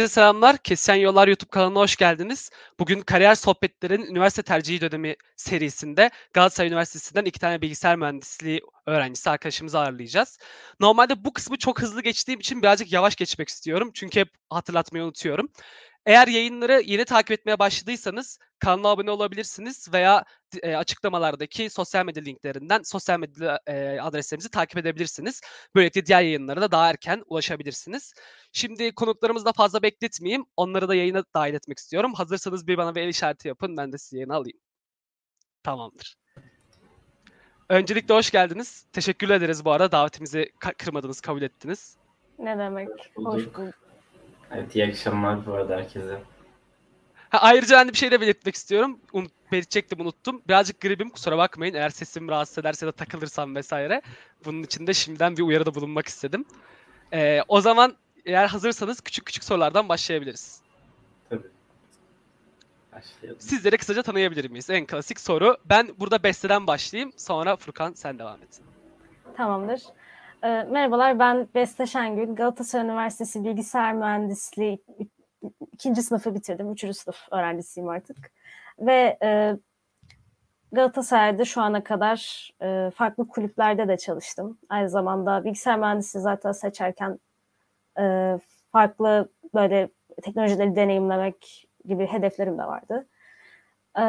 Herkese selamlar. Kesişen Yollar YouTube kanalına hoş geldiniz. Bugün Kariyer Sohbetlerin Üniversite Tercihi Dönemi serisinde Galatasaray Üniversitesi'nden iki tane bilgisayar mühendisliği öğrencisi arkadaşımızı ağırlayacağız. Normalde bu kısmı çok hızlı geçtiğim için birazcık yavaş geçmek istiyorum. Çünkü hep hatırlatmayı unutuyorum. Eğer yayınları yeni takip etmeye başladıysanız kanala abone olabilirsiniz veya e, açıklamalardaki sosyal medya linklerinden sosyal medya e, adreslerimizi takip edebilirsiniz. Böylelikle diğer yayınlara da daha erken ulaşabilirsiniz. Şimdi konuklarımızı da fazla bekletmeyeyim. Onları da yayına dahil etmek istiyorum. Hazırsanız bir bana bir el işareti yapın. Ben de sizi yayına alayım. Tamamdır. Öncelikle hoş geldiniz. Teşekkür ederiz bu arada. Davetimizi kırmadınız, kabul ettiniz. Ne demek? Hoş bulduk. Hoş bulduk. Evet iyi akşamlar bu arada herkese. Ha, ayrıca ben de bir şey de belirtmek istiyorum. Unut, belirtecektim unuttum. Birazcık gribim kusura bakmayın. Eğer sesim rahatsız ederse de takılırsam vesaire. Bunun için de şimdiden bir uyarıda bulunmak istedim. Ee, o zaman eğer hazırsanız küçük küçük sorulardan başlayabiliriz. Tabii. Başlayalım. Sizleri kısaca tanıyabilir miyiz? En klasik soru. Ben burada Beste'den başlayayım. Sonra Furkan sen devam et. Tamamdır. E, merhabalar ben Beste Şengül. Galatasaray Üniversitesi Bilgisayar Mühendisliği ikinci sınıfı bitirdim. Üçüncü sınıf öğrencisiyim artık. Ve e, Galatasaray'da şu ana kadar e, farklı kulüplerde de çalıştım. Aynı zamanda bilgisayar mühendisliği zaten seçerken e, farklı böyle teknolojileri deneyimlemek gibi hedeflerim de vardı. E,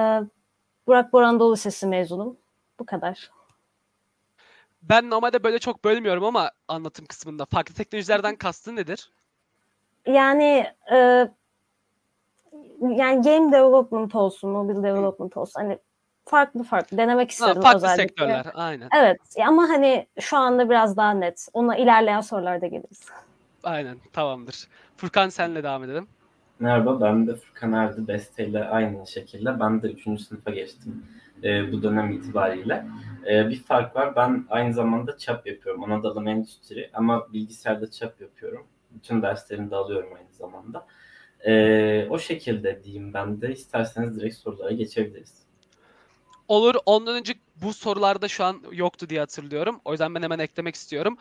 Burak Boran Dolu Sesi mezunum. Bu kadar. Ben normalde böyle çok bölmüyorum ama anlatım kısmında. Farklı teknolojilerden kastın nedir? Yani e, yani game development olsun, mobile development olsun. Hani farklı farklı denemek istedim ha, farklı özellikle. sektörler aynen. Evet ama hani şu anda biraz daha net. Ona ilerleyen sorularda geliriz. Aynen tamamdır. Furkan senle devam edelim. Merhaba ben de Furkan Erdi Beste ile aynı şekilde ben de 3. sınıfa geçtim e, bu dönem itibariyle. E, bir fark var ben aynı zamanda çap yapıyorum. Ana dalım endüstri ama bilgisayarda çap yapıyorum. Bütün derslerimi de alıyorum aynı zamanda. E, o şekilde diyeyim ben de isterseniz direkt sorulara geçebiliriz. Olur. Ondan önce bu sorularda şu an yoktu diye hatırlıyorum. O yüzden ben hemen eklemek istiyorum.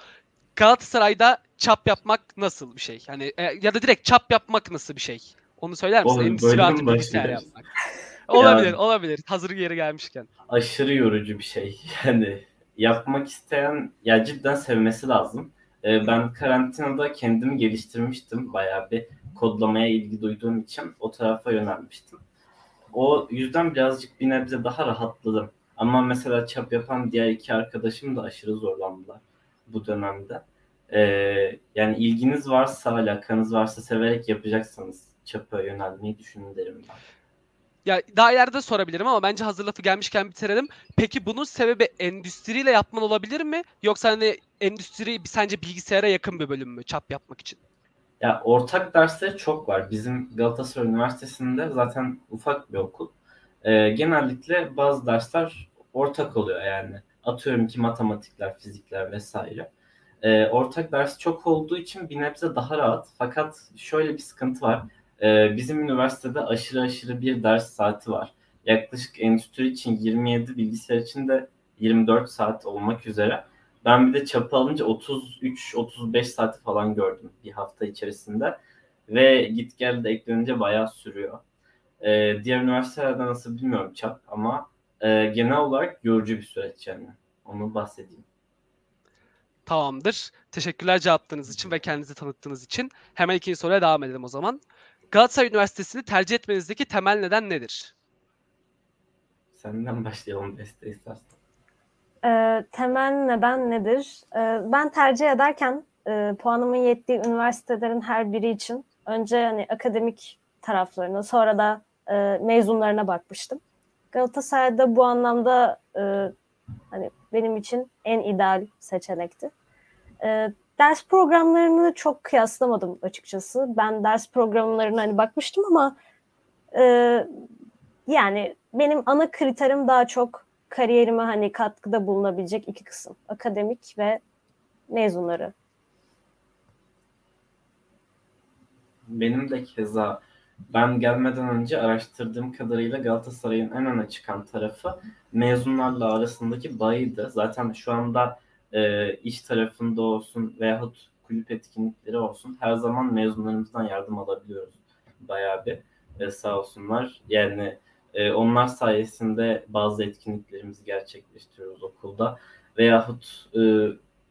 Galatasaray'da çap yapmak nasıl bir şey? Yani e, ya da direkt çap yapmak nasıl bir şey? Onu söyler misin? Oğlum, Endüstri artı bilgisayar yapmak. olabilir, Yani- olabilir. Hazır yeri gelmişken. aşırı yorucu bir şey. Yani yapmak isteyen ya cidden sevmesi lazım. Ee, ben karantinada kendimi geliştirmiştim. Bayağı bir kodlamaya ilgi duyduğum için o tarafa yönelmiştim. O yüzden birazcık bir nebze daha rahatladım. Ama mesela çap yapan diğer iki arkadaşım da aşırı zorlandılar bu dönemde. Ee, yani ilginiz varsa, alakanız varsa severek yapacaksanız çapa yönelmeyi düşünün derim ben. Ya daha ileride sorabilirim ama bence hazır lafı gelmişken bitirelim. Peki bunun sebebi endüstriyle yapman olabilir mi? Yoksa hani endüstri sence bilgisayara yakın bir bölüm mü çap yapmak için? Ya ortak dersleri çok var. Bizim Galatasaray Üniversitesi'nde zaten ufak bir okul. Ee, genellikle bazı dersler ortak oluyor yani. Atıyorum ki matematikler, fizikler vesaire. Ee, ortak ders çok olduğu için bir nebze daha rahat. Fakat şöyle bir sıkıntı var. Ee, bizim üniversitede aşırı aşırı bir ders saati var. Yaklaşık endüstri için 27, bilgisayar için de 24 saat olmak üzere. Ben bir de çapı alınca 33-35 saati falan gördüm bir hafta içerisinde. Ve git gel de eklenince bayağı sürüyor. Ee, diğer üniversitelerde nasıl bilmiyorum çap ama e, genel olarak yorucu bir süreç yani. Onu bahsedeyim. Tamamdır. Teşekkürler cevaplarınız için ve kendinizi tanıttığınız için. Hemen ikinci soruya devam edelim o zaman. Galatasaray Üniversitesi'ni tercih etmenizdeki temel neden nedir? Senden başlayalım Beste istersen. E, temel neden nedir? E, ben tercih ederken e, puanımın yettiği üniversitelerin her biri için önce hani akademik taraflarına sonra da e, mezunlarına bakmıştım. Galatasaray'da bu anlamda e, hani benim için en ideal seçenekti. E, ders programlarını çok kıyaslamadım açıkçası. Ben ders programlarına hani bakmıştım ama e, yani benim ana kriterim daha çok kariyerime hani katkıda bulunabilecek iki kısım. Akademik ve mezunları. Benim de keza ben gelmeden önce araştırdığım kadarıyla Galatasaray'ın en öne çıkan tarafı mezunlarla arasındaki bağıydı. Zaten şu anda e, iş tarafında olsun veyahut kulüp etkinlikleri olsun. Her zaman mezunlarımızdan yardım alabiliyoruz. Bayağı bir e, sağ olsunlar. Yani e, onlar sayesinde bazı etkinliklerimizi gerçekleştiriyoruz okulda. Veyahut e,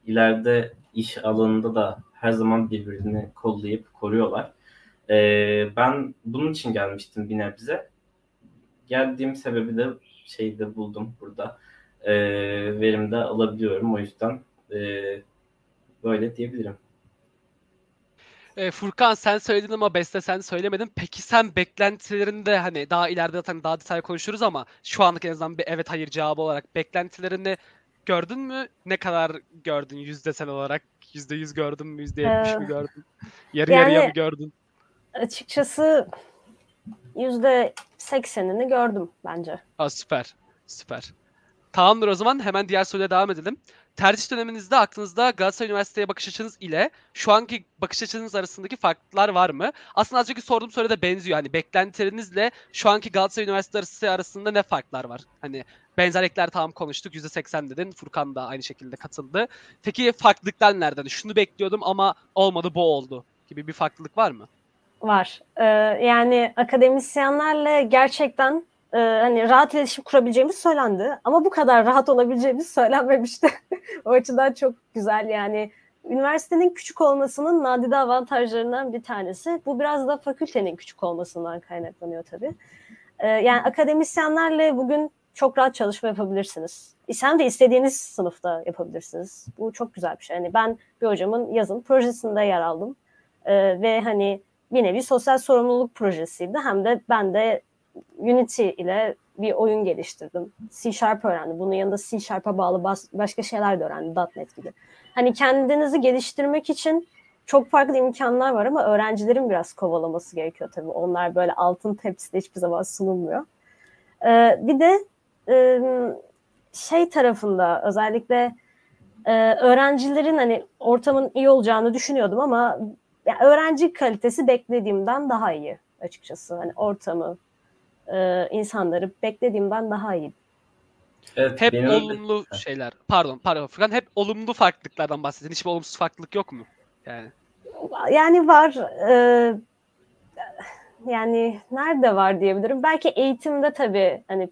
ileride iş alanında da her zaman birbirini kollayıp koruyorlar. E, ben bunun için gelmiştim bir nebze. Geldiğim sebebi de şeyde buldum burada. E, verimde alabiliyorum. O yüzden e, böyle diyebilirim. E, Furkan sen söyledin ama Beste sen söylemedin. Peki sen beklentilerinde hani daha ileride zaten daha detaylı konuşuruz ama şu anlık en azından bir evet hayır cevabı olarak beklentilerini gördün mü? Ne kadar gördün yüzdesel olarak? Yüzde yüz gördün mü? Yüzde yetmiş mi Ee, gördün? Yarı yani- yarıya mı gördün? Açıkçası yüzde seksenini gördüm bence. Aa, süper. Süper. Tamamdır o zaman hemen diğer soruya devam edelim. Tercih döneminizde aklınızda Galatasaray Üniversitesi'ye bakış açınız ile şu anki bakış açınız arasındaki farklar var mı? Aslında az önceki sorduğum soruya da benziyor. Hani beklentilerinizle şu anki Galatasaray Üniversitesi arasında ne farklar var? Hani benzerlikler tamam konuştuk. %80 dedin. Furkan da aynı şekilde katıldı. Peki farklılıklar nereden? Şunu bekliyordum ama olmadı bu oldu gibi bir farklılık var mı? Var. Ee, yani akademisyenlerle gerçekten e, hani rahat iletişim kurabileceğimiz söylendi. Ama bu kadar rahat olabileceğimiz söylenmemişti. o açıdan çok güzel yani. Üniversitenin küçük olmasının nadide avantajlarından bir tanesi. Bu biraz da fakültenin küçük olmasından kaynaklanıyor tabii. Ee, yani akademisyenlerle bugün çok rahat çalışma yapabilirsiniz. Sen de istediğiniz sınıfta yapabilirsiniz. Bu çok güzel bir şey. Yani ben bir hocamın yazın projesinde yer aldım. Ee, ve hani bir nevi sosyal sorumluluk projesiydi. Hem de ben de Unity ile bir oyun geliştirdim. C Sharp öğrendim. Bunun yanında C Sharp'a bağlı bas- başka şeyler de öğrendim. .NET gibi. Hani kendinizi geliştirmek için çok farklı imkanlar var ama öğrencilerin biraz kovalaması gerekiyor tabii. Onlar böyle altın tepside hiçbir zaman sunulmuyor. Ee, bir de e, şey tarafında özellikle e, öğrencilerin hani ortamın iyi olacağını düşünüyordum ama ya öğrenci kalitesi beklediğimden daha iyi açıkçası. Hani ortamı, e, insanları beklediğimden daha iyi. Evet, Hep benim de- olumlu şeyler. Pardon, pardon Furkan. Hep olumlu farklılıklardan bahsedin. Hiçbir olumsuz farklılık yok mu? Yani Yani var. e, yani nerede var diyebilirim. Belki eğitimde tabii hani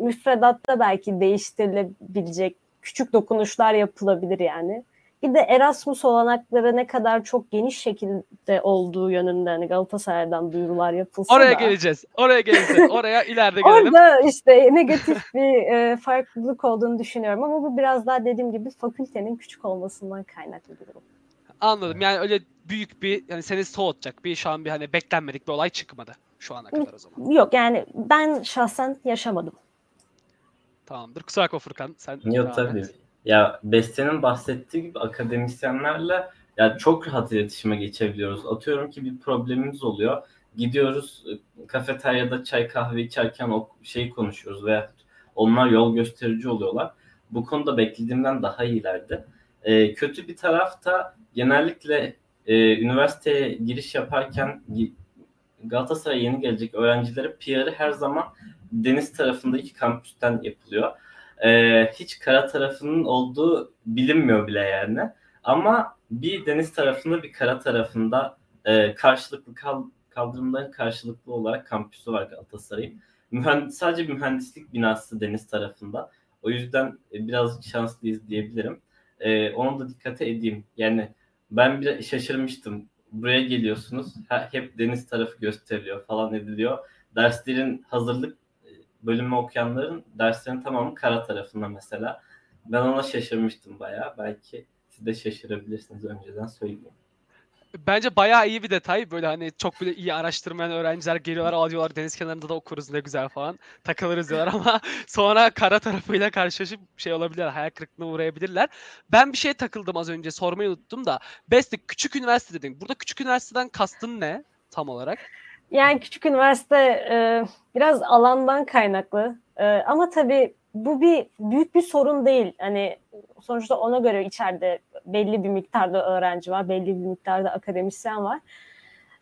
müfredatta belki değiştirilebilecek küçük dokunuşlar yapılabilir yani. Bir de Erasmus olanakları ne kadar çok geniş şekilde olduğu yönünde hani Galatasaray'dan duyurular yapılsa oraya da. geleceğiz. Oraya geleceğiz. Oraya ileride gelelim. Orada işte negatif bir e, farklılık olduğunu düşünüyorum ama bu biraz daha dediğim gibi fakültenin küçük olmasından kaynaklı bir durum. Anladım. Yani öyle büyük bir yani seni soğutacak bir şu an bir hani beklenmedik bir olay çıkmadı şu ana kadar o zaman. Yok yani ben şahsen yaşamadım. Tamamdır. Kusura bakma Furkan. Sen Yok tabii. et. Ya Beste'nin bahsettiği gibi akademisyenlerle ya çok rahat iletişime geçebiliyoruz. Atıyorum ki bir problemimiz oluyor. Gidiyoruz e, kafeteryada çay kahve içerken o şeyi konuşuyoruz veya onlar yol gösterici oluyorlar. Bu konuda beklediğimden daha iyilerdi. Ee, kötü bir taraf da genellikle e, üniversiteye giriş yaparken Galatasaray'a yeni gelecek öğrencilere PR'ı her zaman deniz tarafındaki kampüsten yapılıyor. Ee, hiç kara tarafının olduğu bilinmiyor bile yani. Ama bir deniz tarafında bir kara tarafında e, karşılıklı kal- kaldırımların karşılıklı olarak kampüsü var Galatasaray'ın. Mühend- sadece mühendislik binası deniz tarafında. O yüzden e, birazcık şanslıyız diyebilirim. E, onu da dikkate edeyim. Yani ben bir şaşırmıştım. Buraya geliyorsunuz. hep deniz tarafı gösteriliyor falan ediliyor. Derslerin hazırlık e, bölümü okuyanların derslerin tamamı kara tarafında mesela. Ben ona şaşırmıştım bayağı. Belki siz de şaşırabilirsiniz önceden söyleyeyim. Bence bayağı iyi bir detay. Böyle hani çok bile iyi araştırmayan öğrenciler geliyorlar alıyorlar deniz kenarında da okuruz ne güzel falan. Takılırız diyorlar ama sonra kara tarafıyla karşılaşıp şey olabilirler. Hayal kırıklığına uğrayabilirler. Ben bir şeye takıldım az önce sormayı unuttum da. Beste küçük üniversite dedin. Burada küçük üniversiteden kastın ne tam olarak? Yani küçük üniversite e, biraz alandan kaynaklı E, ama tabii bu bir büyük bir sorun değil. Hani sonuçta ona göre içeride belli bir miktarda öğrenci var, belli bir miktarda akademisyen var.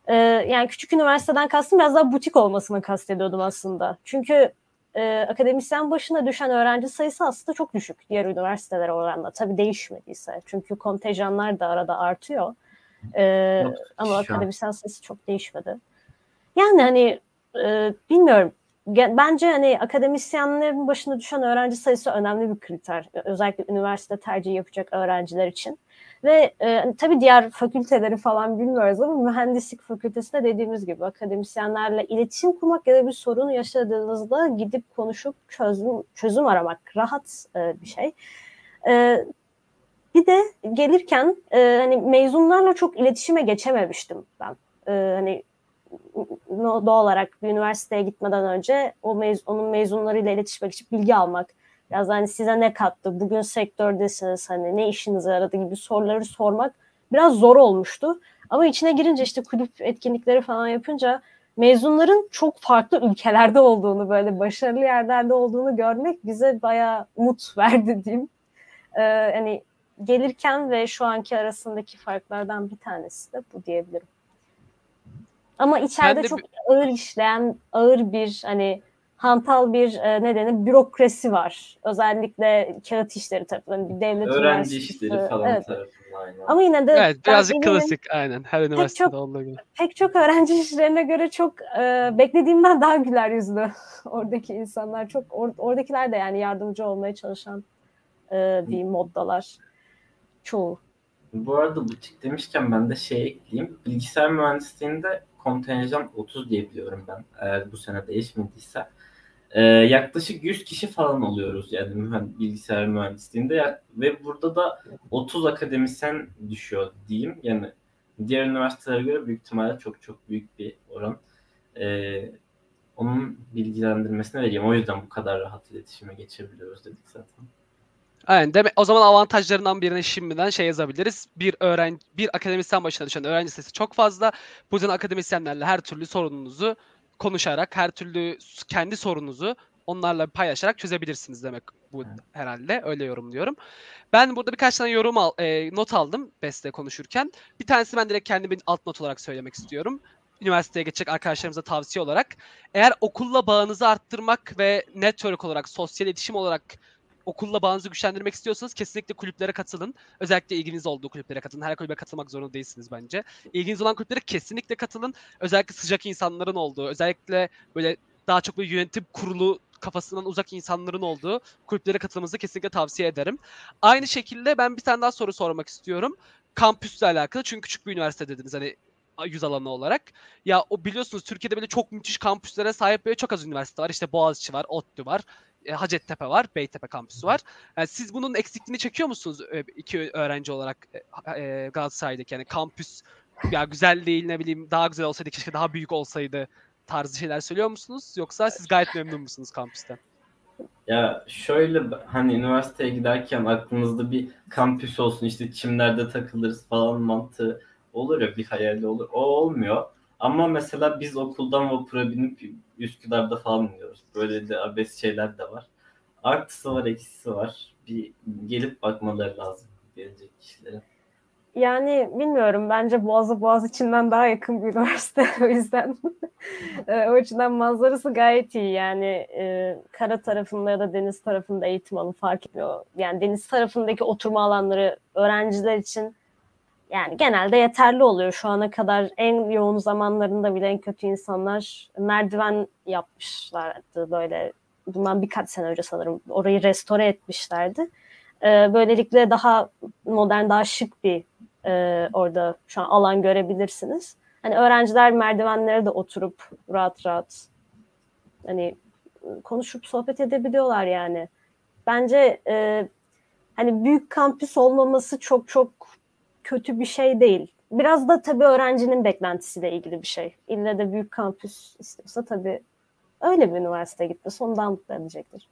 E, yani küçük üniversiteden kastım biraz daha butik olmasını kastediyordum aslında. Çünkü e, akademisyen başına düşen öğrenci sayısı aslında çok düşük diğer üniversitelere oranla. Tabii değişmediyse. Çünkü kontenjanlar da arada artıyor. E, Yok, ama akademisyen sayısı çok değişmedi. Yani hani e, bilmiyorum. Bence hani akademisyenlerin başına düşen öğrenci sayısı önemli bir kriter. Özellikle üniversite tercihi yapacak öğrenciler için. Ve e, tabii diğer fakülteleri falan bilmiyoruz ama mühendislik fakültesinde dediğimiz gibi akademisyenlerle iletişim kurmak ya da bir sorun yaşadığınızda gidip konuşup çözüm çözüm aramak rahat e, bir şey. E, bir de gelirken e, hani mezunlarla çok iletişime geçememiştim ben. E, hani doğal olarak bir üniversiteye gitmeden önce o mez onun mezunlarıyla iletişime geçip bilgi almak, biraz hani size ne kattı, bugün sektördesiniz, hani ne işinize yaradı gibi soruları sormak biraz zor olmuştu. Ama içine girince işte kulüp etkinlikleri falan yapınca mezunların çok farklı ülkelerde olduğunu, böyle başarılı yerlerde olduğunu görmek bize bayağı umut verdi diyeyim. Ee, hani gelirken ve şu anki arasındaki farklardan bir tanesi de bu diyebilirim. Ama içeride Ben de çok ağır işleyen, ağır bir hani hantal bir e, ne denir bürokrasi var. Özellikle kağıt işleri tarafından bir devlet Öğrenci işleri falan Evet. tarafından aynen. Ama yine de Evet birazcık klasik aynen her üniversitede çok- olduğu gibi. pek çok öğrenci işlerine göre çok e, beklediğimden daha güler yüzlü oradaki insanlar. Çok or- oradakiler de yani yardımcı olmaya çalışan e, bir moddalar. Çoğu. Bu arada butik demişken ben de şey ekleyeyim. Bilgisayar mühendisliğinde kontenjan 30 diye biliyorum ben. Eğer bu sene değişmediyse. Ee, yaklaşık 100 kişi falan oluyoruz yani mühend- bilgisayar mühendisliğinde ve burada da 30 akademisyen düşüyor diyeyim. Yani diğer üniversitelere göre büyük ihtimalle çok çok büyük bir oran. Ee, onun bilgilendirmesini vereyim. O yüzden bu kadar rahat iletişime geçebiliyoruz dedik zaten. Aynen. Demek, o zaman avantajlarından birine şimdiden şey yazabiliriz. Bir öğrenci, bir akademisyen başına düşen öğrenci sayısı çok fazla. Bu yüzden akademisyenlerle her türlü sorununuzu konuşarak, her türlü kendi sorununuzu onlarla paylaşarak çözebilirsiniz demek bu herhalde. Öyle yorumluyorum. Ben burada birkaç tane yorum al, e, not aldım Beste konuşurken. Bir tanesi ben direkt kendimin alt not olarak söylemek istiyorum. Üniversiteye geçecek arkadaşlarımıza tavsiye olarak. Eğer okulla bağınızı arttırmak ve network olarak, sosyal iletişim olarak okulla bağınızı güçlendirmek istiyorsanız kesinlikle kulüplere katılın. Özellikle ilginiz olduğu kulüplere katılın. Her kulübe katılmak zorunda değilsiniz bence. İlginiz olan kulüplere kesinlikle katılın. Özellikle sıcak insanların olduğu, özellikle böyle daha çok böyle yönetim kurulu kafasından uzak insanların olduğu kulüplere katılmanızı kesinlikle tavsiye ederim. Aynı şekilde ben bir tane daha soru sormak istiyorum. Kampüsle alakalı çünkü küçük bir üniversite dediniz hani yüz alanı olarak. Ya o biliyorsunuz Türkiye'de böyle çok müthiş kampüslere sahip böyle çok az üniversite var. İşte Boğaziçi var, ODTÜ var, e, Hacettepe var, Beytepe kampüsü var. Yani siz bunun eksikliğini çekiyor musunuz e, iki öğrenci olarak e, e, Galatasaray'daki yani kampüs ya güzel değil ne bileyim daha güzel olsaydı keşke daha büyük olsaydı tarzı şeyler söylüyor musunuz yoksa siz gayet memnun musunuz kampüsten? Ya şöyle hani üniversiteye giderken aklınızda bir kampüs olsun işte çimlerde takılırız falan mantığı olur ya bir hayali olur. O olmuyor. Ama mesela biz okuldan vapura binip Üsküdar'da falan iniyoruz. Böyle de abes şeyler de var. Artısı var, eksisi var. Bir gelip bakmaları lazım gelecek kişilere. Yani bilmiyorum bence Boğazı Boğaz içinden daha yakın bir üniversite o yüzden e, o açıdan manzarası gayet iyi yani e, kara tarafında ya da deniz tarafında eğitim alın fark etmiyor. Yani deniz tarafındaki oturma alanları öğrenciler için yani genelde yeterli oluyor. Şu ana kadar en yoğun zamanlarında bile en kötü insanlar merdiven yapmışlardı böyle bundan birkaç sene önce sanırım orayı restore etmişlerdi. E, böylelikle daha modern, daha şık bir e, orada şu an alan görebilirsiniz. Hani öğrenciler merdivenlere de oturup rahat rahat hani konuşup sohbet edebiliyorlar yani. Bence e, hani büyük kampüs olmaması çok çok kötü bir şey değil. Biraz da tabii öğrencinin beklentisiyle ilgili bir şey. İlle de büyük kampüs istiyorsa tabii öyle bir üniversiteye gitmesi ondan mutlu edecektir.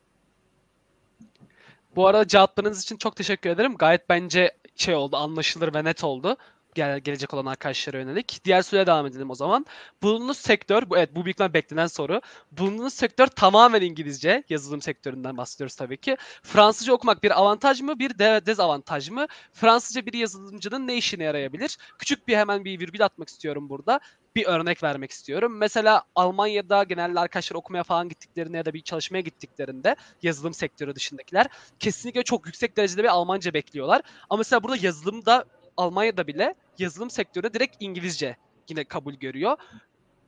Bu arada cevaplarınız için çok teşekkür ederim. Gayet bence şey oldu, anlaşılır ve net oldu. Gel, gelecek olan arkadaşlara yönelik. Diğer soruya devam edelim o zaman. Bulunduğunuz sektör, bu evet bu büyük beklenen soru. Bulunduğunuz sektör tamamen İngilizce. Yazılım sektöründen bahsediyoruz tabii ki. Fransızca okumak bir avantaj mı, bir de dezavantaj mı? Fransızca bir yazılımcının ne işine yarayabilir? Küçük bir hemen bir virgül atmak istiyorum burada. Bir örnek vermek istiyorum. Mesela Almanya'da genelde arkadaşlar okumaya falan gittiklerinde ya da bir çalışmaya gittiklerinde yazılım sektörü dışındakiler kesinlikle çok yüksek derecede bir Almanca bekliyorlar. Ama mesela burada yazılımda Almanya'da bile yazılım sektörü direkt İngilizce yine kabul görüyor.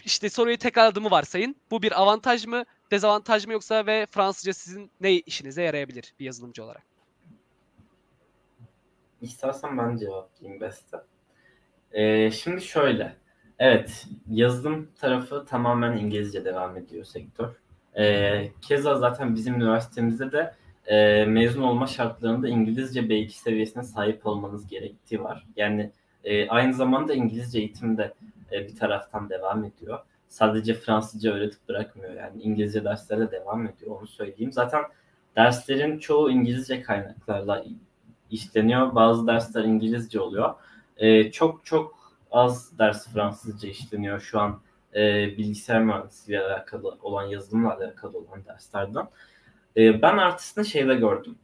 İşte soruyu tekrarladığımı varsayın. Bu bir avantaj mı, dezavantaj mı yoksa ve Fransızca sizin ne işinize yarayabilir bir yazılımcı olarak? İstersen ben cevaplayayım Beste. Ee, şimdi şöyle. Evet, yazılım tarafı tamamen İngilizce devam ediyor sektör. Ee, keza zaten bizim üniversitemizde de e, mezun olma şartlarında İngilizce B2 seviyesine sahip olmanız gerektiği var. Yani e, aynı zamanda İngilizce eğitim de e, bir taraftan devam ediyor. Sadece Fransızca öğretip bırakmıyor yani İngilizce derslere devam ediyor onu söyleyeyim. Zaten derslerin çoğu İngilizce kaynaklarla işleniyor. Bazı dersler İngilizce oluyor. E, çok çok az ders Fransızca işleniyor şu an e, bilgisayar mühendisliği alakalı olan yazılımla alakalı olan derslerden. E, ben artısını şeyde gördüm.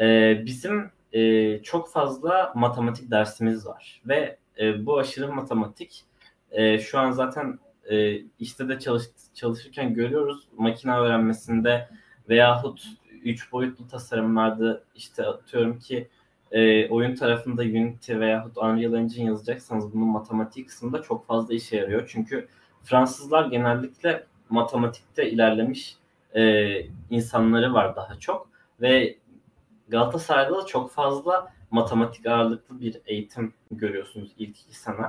E, bizim e, çok fazla matematik dersimiz var ve e, bu aşırı matematik e, şu an zaten e, işte de çalış, çalışırken görüyoruz makine öğrenmesinde veyahut üç boyutlu tasarımlarda işte atıyorum ki e, oyun tarafında Unity veyahut Unreal Engine yazacaksanız bunun matematik kısmında çok fazla işe yarıyor. Çünkü Fransızlar genellikle matematikte ilerlemiş e, insanları var daha çok ve Galatasaray'da da çok fazla matematik ağırlıklı bir eğitim görüyorsunuz ilk iki sene.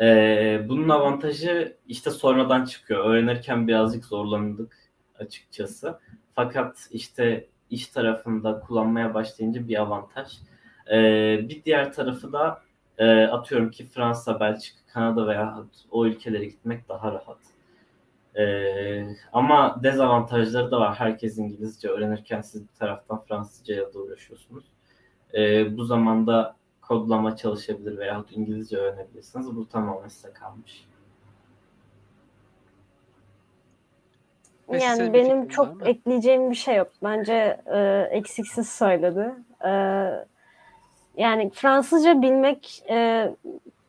Ee, bunun avantajı işte sonradan çıkıyor. Öğrenirken birazcık zorlandık açıkçası. Fakat işte iş tarafında kullanmaya başlayınca bir avantaj. Ee, bir diğer tarafı da e, atıyorum ki Fransa, Belçika, Kanada veya o ülkelere gitmek daha rahat. Ee, ama dezavantajları da var. Herkes İngilizce öğrenirken siz bir taraftan Fransızcaya da uğraşıyorsunuz. Ee, bu zamanda kodlama çalışabilir veya İngilizce öğrenebilirsiniz. Bu tamamen size kalmış. Yani benim çok ekleyeceğim bir şey yok. Bence e, eksiksiz söyledi. E, yani Fransızca bilmek e,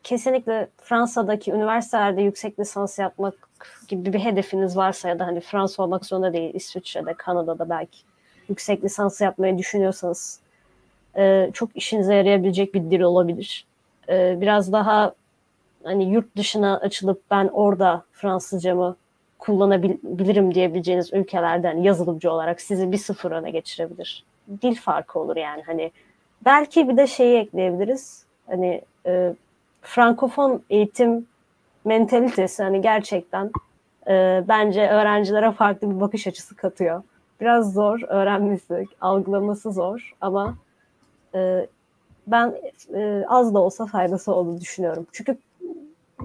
kesinlikle Fransa'daki üniversitelerde yüksek lisans yapmak gibi bir hedefiniz varsa ya da hani Fransa olmak zorunda değil İsviçre'de, Kanada'da belki yüksek lisans yapmayı düşünüyorsanız e, çok işinize yarayabilecek bir dil olabilir. E, biraz daha hani yurt dışına açılıp ben orada Fransızcamı kullanabilirim diyebileceğiniz ülkelerden yazılımcı olarak sizi bir sıfır öne geçirebilir. Dil farkı olur yani hani belki bir de şeyi ekleyebiliriz. Hani e, frankofon eğitim mentalitesi hani gerçekten e, bence öğrencilere farklı bir bakış açısı katıyor. Biraz zor öğrenmesi, algılaması zor ama e, ben e, az da olsa faydası olduğunu düşünüyorum. Çünkü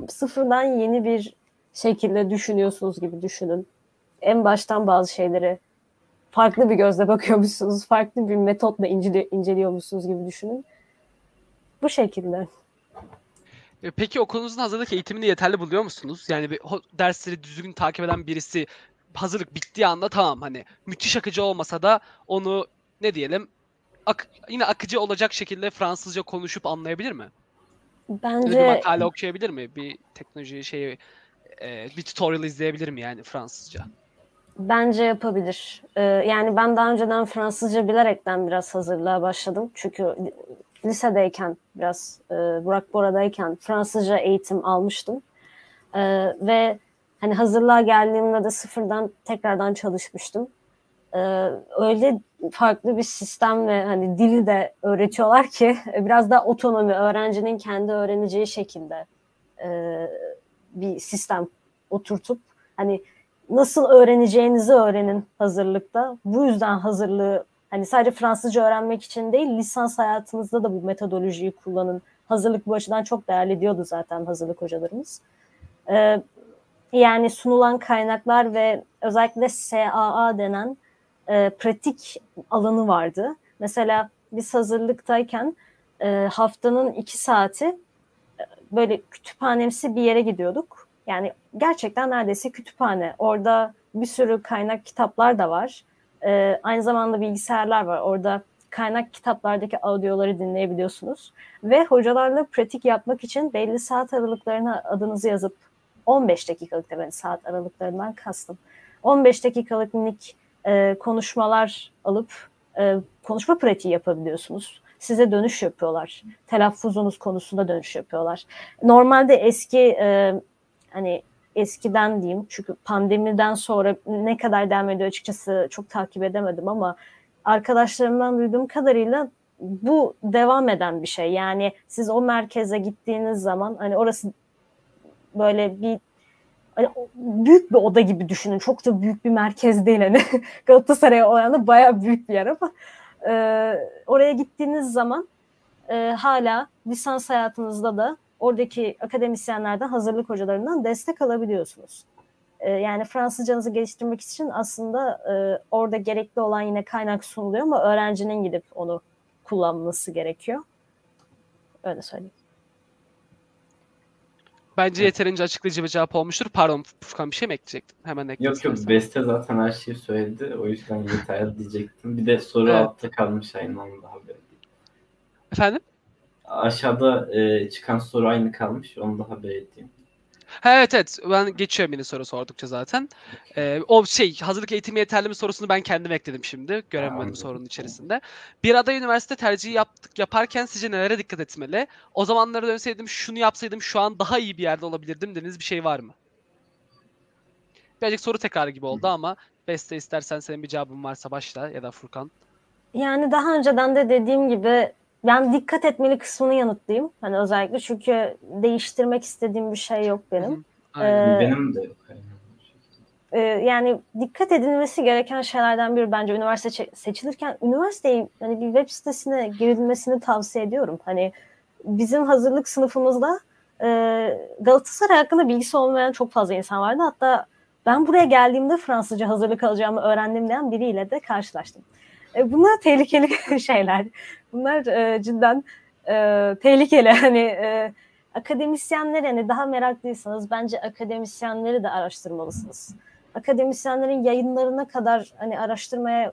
sıfırdan yeni bir şekilde düşünüyorsunuz gibi düşünün. En baştan bazı şeyleri farklı bir gözle bakıyormuşsunuz, farklı bir metotla inceli inceliyormuşsunuz gibi düşünün. Bu şekilde. E, peki okulunuzun hazırlık eğitimini yeterli buluyor musunuz? Yani bir dersleri düzgün takip eden birisi hazırlık bittiği anda tamam hani müthiş akıcı olmasa da onu ne diyelim ak yine akıcı olacak şekilde Fransızca konuşup anlayabilir mi? Bence bir makale okuyabilir mi? Bir teknoloji şeyi e, bir tutorial izleyebilir mi yani Fransızca? Bence yapabilir. Ee, yani ben daha önceden Fransızca bilerekten biraz hazırlığa başladım. Çünkü lisedeyken biraz e, Burak Bora'dayken Fransızca eğitim almıştım. E, ve hani hazırlığa geldiğimde de sıfırdan tekrardan çalışmıştım. E, öyle farklı bir sistem ve hani dili de öğretiyorlar ki biraz da otonomi öğrencinin kendi öğreneceği şekilde e, bir sistem oturtup hani nasıl öğreneceğinizi öğrenin hazırlıkta. Bu yüzden hazırlığı hani sadece Fransızca öğrenmek için değil lisans hayatınızda da bu metodolojiyi kullanın. Hazırlık bu açıdan çok değerli diyordu zaten hazırlık hocalarımız. Ee, yani sunulan kaynaklar ve özellikle SAA denen e, pratik alanı vardı. Mesela biz hazırlıktayken e, haftanın iki saati e, böyle kütüphanemsi bir yere gidiyorduk. Yani gerçekten neredeyse kütüphane. Orada bir sürü kaynak kitaplar da var. E, aynı zamanda bilgisayarlar var. Orada kaynak kitaplardaki audioları dinleyebiliyorsunuz. Ve hocalarla pratik yapmak için belli saat aralıklarına adınızı yazıp 15 dakikalık da ben saat aralıklarından kastım. 15 dakikalık minik e, konuşmalar alıp e, konuşma pratiği yapabiliyorsunuz. size dönüş yapıyorlar. Telaffuzunuz konusunda dönüş yapıyorlar. Normalde eski e, hani eskiden diyeyim çünkü pandemiden sonra ne kadar devam ediyor açıkçası çok takip edemedim ama arkadaşlarımdan duyduğum kadarıyla bu devam eden bir şey. Yani siz o merkeze gittiğiniz zaman hani orası böyle bir hani büyük bir oda gibi düşünün. Çok da büyük bir merkez değil hani Galatasaray'a oranla bayağı büyük bir yer ama e, oraya gittiğiniz zaman e, hala lisans hayatınızda da oradaki akademisyenlerden, hazırlık hocalarından destek alabiliyorsunuz. E, yani Fransızcanızı geliştirmek için aslında e, orada gerekli olan yine kaynak sunuluyor ama öğrencinin gidip onu kullanması gerekiyor. Öyle söyleyeyim. Bence yeterince açıklayıcı bir cevap olmuştur. Pardon Furkan bir şey mi ekleyecektin? Hemen ekle. Yok yok. Beste zaten her şeyi söyledi. O yüzden yeterli diyecektim. Bir de soru Evet. altta kalmış aynı anda haber. Efendim? Aşağıda e, çıkan soru aynı kalmış. Onu da haber edeyim. Ha, evet evet ben geçiyorum yine soru sordukça zaten. Ee, o şey hazırlık eğitimi yeterli mi sorusunu ben kendim ekledim şimdi. Göremedim sorunun içerisinde. Bir aday üniversite tercihi yaptık, yaparken sizce nelere dikkat etmeli? O zamanlara dönseydim şunu yapsaydım şu an daha iyi bir yerde olabilirdim dediğiniz bir şey var mı? Birazcık soru tekrarı gibi oldu ama Beste istersen senin bir cevabın varsa başla ya da Furkan. Yani daha önceden de dediğim gibi ben dikkat etmeli kısmını yanıtlayayım. Hani özellikle çünkü değiştirmek istediğim bir şey yok benim. Aynen. Ee, Benim de yok. yani. Dikkat edilmesi gereken şeylerden biri bence üniversite seçilirken üniversiteyi hani bir web sitesine girilmesini tavsiye ediyorum. Hani bizim hazırlık sınıfımızda e, Galatasaray hakkında bilgisi olmayan çok fazla insan vardı. Hatta ben buraya geldiğimde Fransızca hazırlık alacağımı öğrendim diyen biriyle de karşılaştım. E, bunlar tehlikeli şeyler. Bunlar e, cidden e, tehlikeli. Hani e, akademisyenler hani daha meraklıysanız bence akademisyenleri de araştırmalısınız akademisyenlerin yayınlarına kadar hani araştırmaya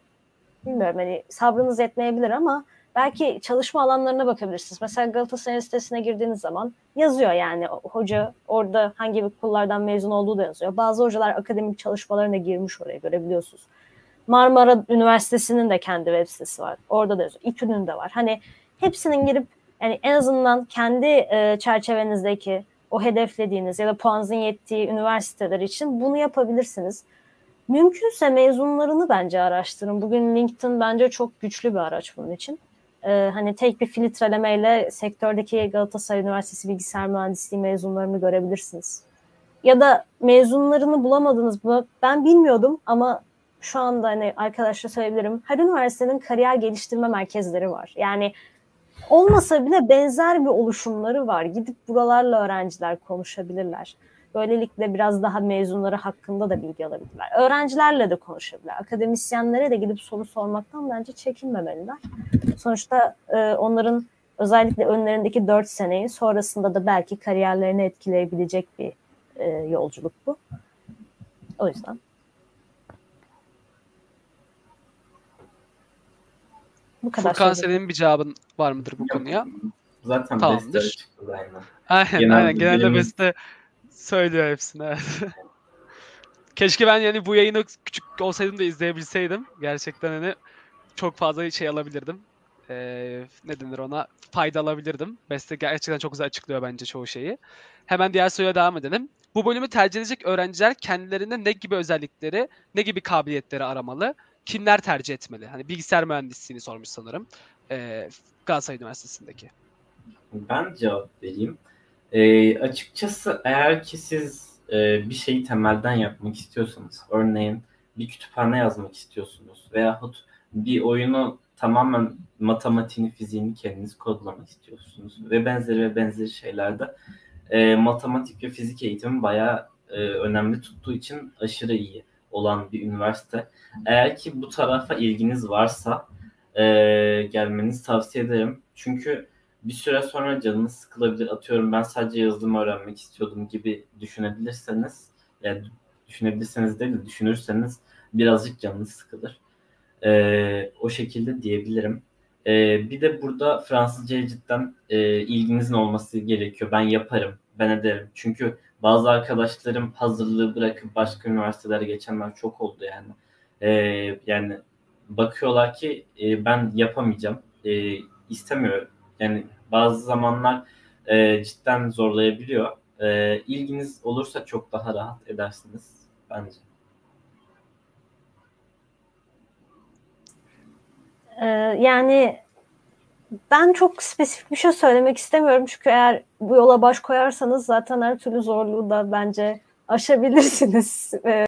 bilmiyorum hani sabrınız yetmeyebilir ama belki çalışma alanlarına bakabilirsiniz. Mesela Galatasaray sitesine girdiğiniz zaman yazıyor yani hoca orada hangi okullardan mezun olduğu da yazıyor. Bazı hocalar akademik çalışmalarına girmiş oraya görebiliyorsunuz. Marmara Üniversitesi'nin de kendi web sitesi var. Orada da. İTÜ'nün de var. Hani hepsinin girip yani en azından kendi e, çerçevenizdeki o hedeflediğiniz ya da puanınızın yettiği üniversiteler için bunu yapabilirsiniz. Mümkünse mezunlarını bence araştırın. Bugün LinkedIn bence çok güçlü bir araç bunun için. Ee, hani tek bir filtrelemeyle sektördeki Galatasaray Üniversitesi Bilgisayar Mühendisliği mezunlarını görebilirsiniz. Ya da mezunlarını bulamadınız mı? Ben bilmiyordum ama şu anda hani arkadaşlara söyleyebilirim. Her üniversitenin kariyer geliştirme merkezleri var. Yani olmasa bile benzer bir oluşumları var. Gidip buralarla öğrenciler konuşabilirler. Böylelikle biraz daha mezunları hakkında da bilgi alabilirler. Öğrencilerle de konuşabilirler. Akademisyenlere de gidip soru sormaktan bence çekinmemeliler. Sonuçta e, onların özellikle önlerindeki 4 seneyi sonrasında da belki kariyerlerini etkileyebilecek bir e, yolculuk bu. O yüzden. Bu kadar Furkan söyleyeyim. senin bir cevabın var mıdır bu Yok. konuya? Zaten Tamamdır. Beste çıktı aynen. Aynen, Genelde aynen. Genelde Beste söylüyor hepsini. Evet. Keşke ben yani bu yayını küçük olsaydım da izleyebilseydim. Gerçekten hani çok fazla şey alabilirdim. Ee, ne denir ona? Fayda alabilirdim. Beste gerçekten çok güzel açıklıyor bence çoğu şeyi. Hemen diğer soruya devam edelim. Bu bölümü tercih edecek öğrenciler kendilerine ne gibi özellikleri, ne gibi kabiliyetleri aramalı? Kimler tercih etmeli? Hani bilgisayar mühendisliğini sormuş sanırım. Ee, Galatasaray Üniversitesi'ndeki. Ben cevap vereyim. Ee, açıkçası eğer ki siz e, bir şeyi temelden yapmak istiyorsanız, örneğin bir kütüphane yazmak istiyorsunuz veyahut bir oyunu tamamen matematiğini, fiziğini kendiniz kodlamak istiyorsunuz ve benzeri ve benzeri şeylerde e, matematik ve fizik eğitimi bayağı e, önemli tuttuğu için aşırı iyi olan bir üniversite. Eğer ki bu tarafa ilginiz varsa e, gelmenizi tavsiye ederim. Çünkü bir süre sonra canınız sıkılabilir. Atıyorum ben sadece yazılım öğrenmek istiyordum gibi düşünebilirseniz, yani düşünebilirseniz değil de düşünürseniz birazcık canınız sıkılır. Ee, o şekilde diyebilirim. Ee, bir de burada Fransızcaya cidden e, ilginizin olması gerekiyor. Ben yaparım, ben ederim. Çünkü bazı arkadaşlarım hazırlığı bırakıp başka üniversitelere geçenler çok oldu yani. Ee, yani bakıyorlar ki e, ben yapamayacağım. E, istemiyorum. Yani bazı zamanlar e, cidden zorlayabiliyor. E, ilginiz olursa çok daha rahat edersiniz bence. Ee, yani ben çok spesifik bir şey söylemek istemiyorum çünkü eğer bu yola baş koyarsanız zaten her türlü zorluğu da bence aşabilirsiniz. Ee,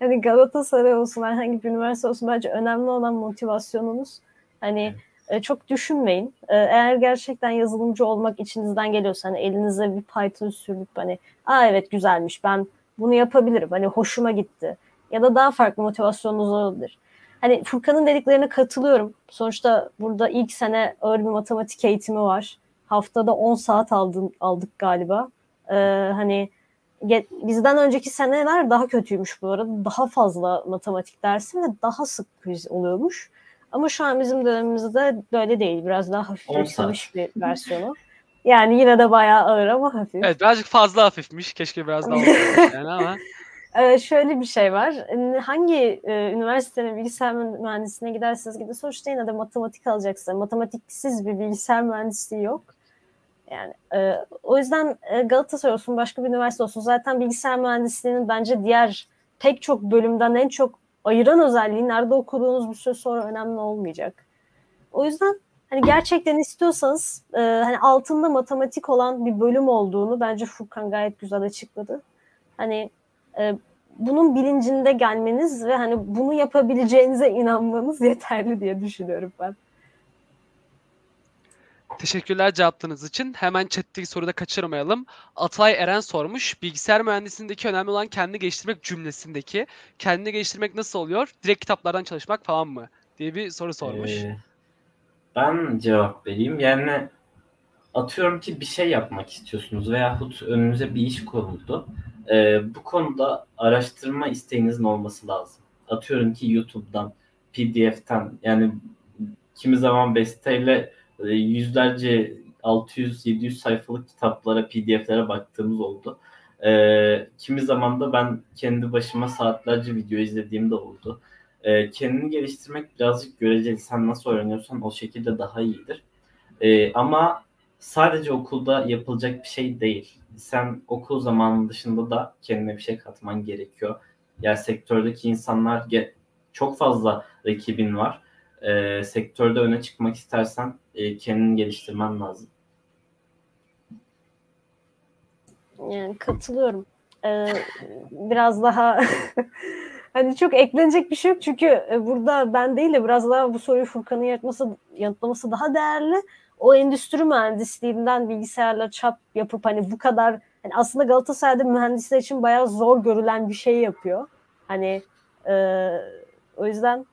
hani Galatasaray olsun herhangi bir üniversite olsun bence önemli olan motivasyonunuz. Hani e, çok düşünmeyin. E, eğer gerçekten yazılımcı olmak içinizden geliyorsa hani elinize bir Python sürüp hani aa evet güzelmiş ben bunu yapabilirim hani hoşuma gitti ya da daha farklı motivasyonunuz olabilir. Hani Furkan'ın dediklerine katılıyorum. Sonuçta burada ilk sene ağır bir matematik eğitimi var. Haftada 10 saat aldım, aldık galiba. Ee, hani bizden önceki seneler daha kötüymüş bu arada. Daha fazla matematik dersi ve daha sık quiz oluyormuş. Ama şu an bizim dönemimizde böyle değil. Biraz daha hafifletilmiş bir versiyonu. Yani yine de bayağı ağır ama hafif. Evet birazcık fazla hafifmiş. Keşke biraz daha yani ama. Ee, şöyle bir şey var. Hangi e, üniversitenin bilgisayar mühendisliğine giderseniz gidin sonuçta yine de matematik alacaksınız. Matematiksiz bir bilgisayar mühendisliği yok. Yani e, o yüzden e, Galatasaray olsun başka bir üniversite olsun zaten bilgisayar mühendisliğinin bence diğer pek çok bölümden en çok ayıran özelliği nerede okuduğunuz bir süre sonra önemli olmayacak. O yüzden hani gerçekten istiyorsanız e, hani altında matematik olan bir bölüm olduğunu bence Furkan gayet güzel açıkladı. Hani e, bunun bilincinde gelmeniz ve hani bunu yapabileceğinize inanmanız yeterli diye düşünüyorum ben. Teşekkürler cevaplarınız için. Hemen chat'teki soruda kaçırmayalım. Atay Eren sormuş. Bilgisayar mühendisliğindeki önemli olan kendini geliştirmek cümlesindeki. Kendini geliştirmek nasıl oluyor? Direkt kitaplardan çalışmak falan mı? diye bir soru sormuş. Ee, ben cevap vereyim. Yani atıyorum ki bir şey yapmak istiyorsunuz veyahut önünüze bir iş konuldu. Ee, bu konuda araştırma isteğinizin olması lazım. Atıyorum ki YouTube'dan, PDF'ten yani kimi zaman besteyle e, yüzlerce 600-700 sayfalık kitaplara, PDF'lere baktığımız oldu. Ee, kimi zaman da ben kendi başıma saatlerce video izlediğim de oldu. Ee, kendini geliştirmek birazcık göreceli. Sen nasıl öğreniyorsan o şekilde daha iyidir. Ee, ama sadece okulda yapılacak bir şey değil. Sen okul zamanı dışında da kendine bir şey katman gerekiyor. Yani sektördeki insanlar çok fazla rakibin var. Ee, sektörde öne çıkmak istersen e, kendini geliştirmen lazım. Yani katılıyorum. Ee, biraz daha hani çok eklenecek bir şey yok çünkü e, burada ben değil de biraz daha bu soruyu Furkan'ın yanıtlaması, yanıtlaması daha değerli. O endüstri mühendisliğinden bilgisayarla çap yapıp hani bu kadar hani aslında Galatasaray'da mühendisler için bayağı zor görülen bir şey yapıyor. Hani e, o yüzden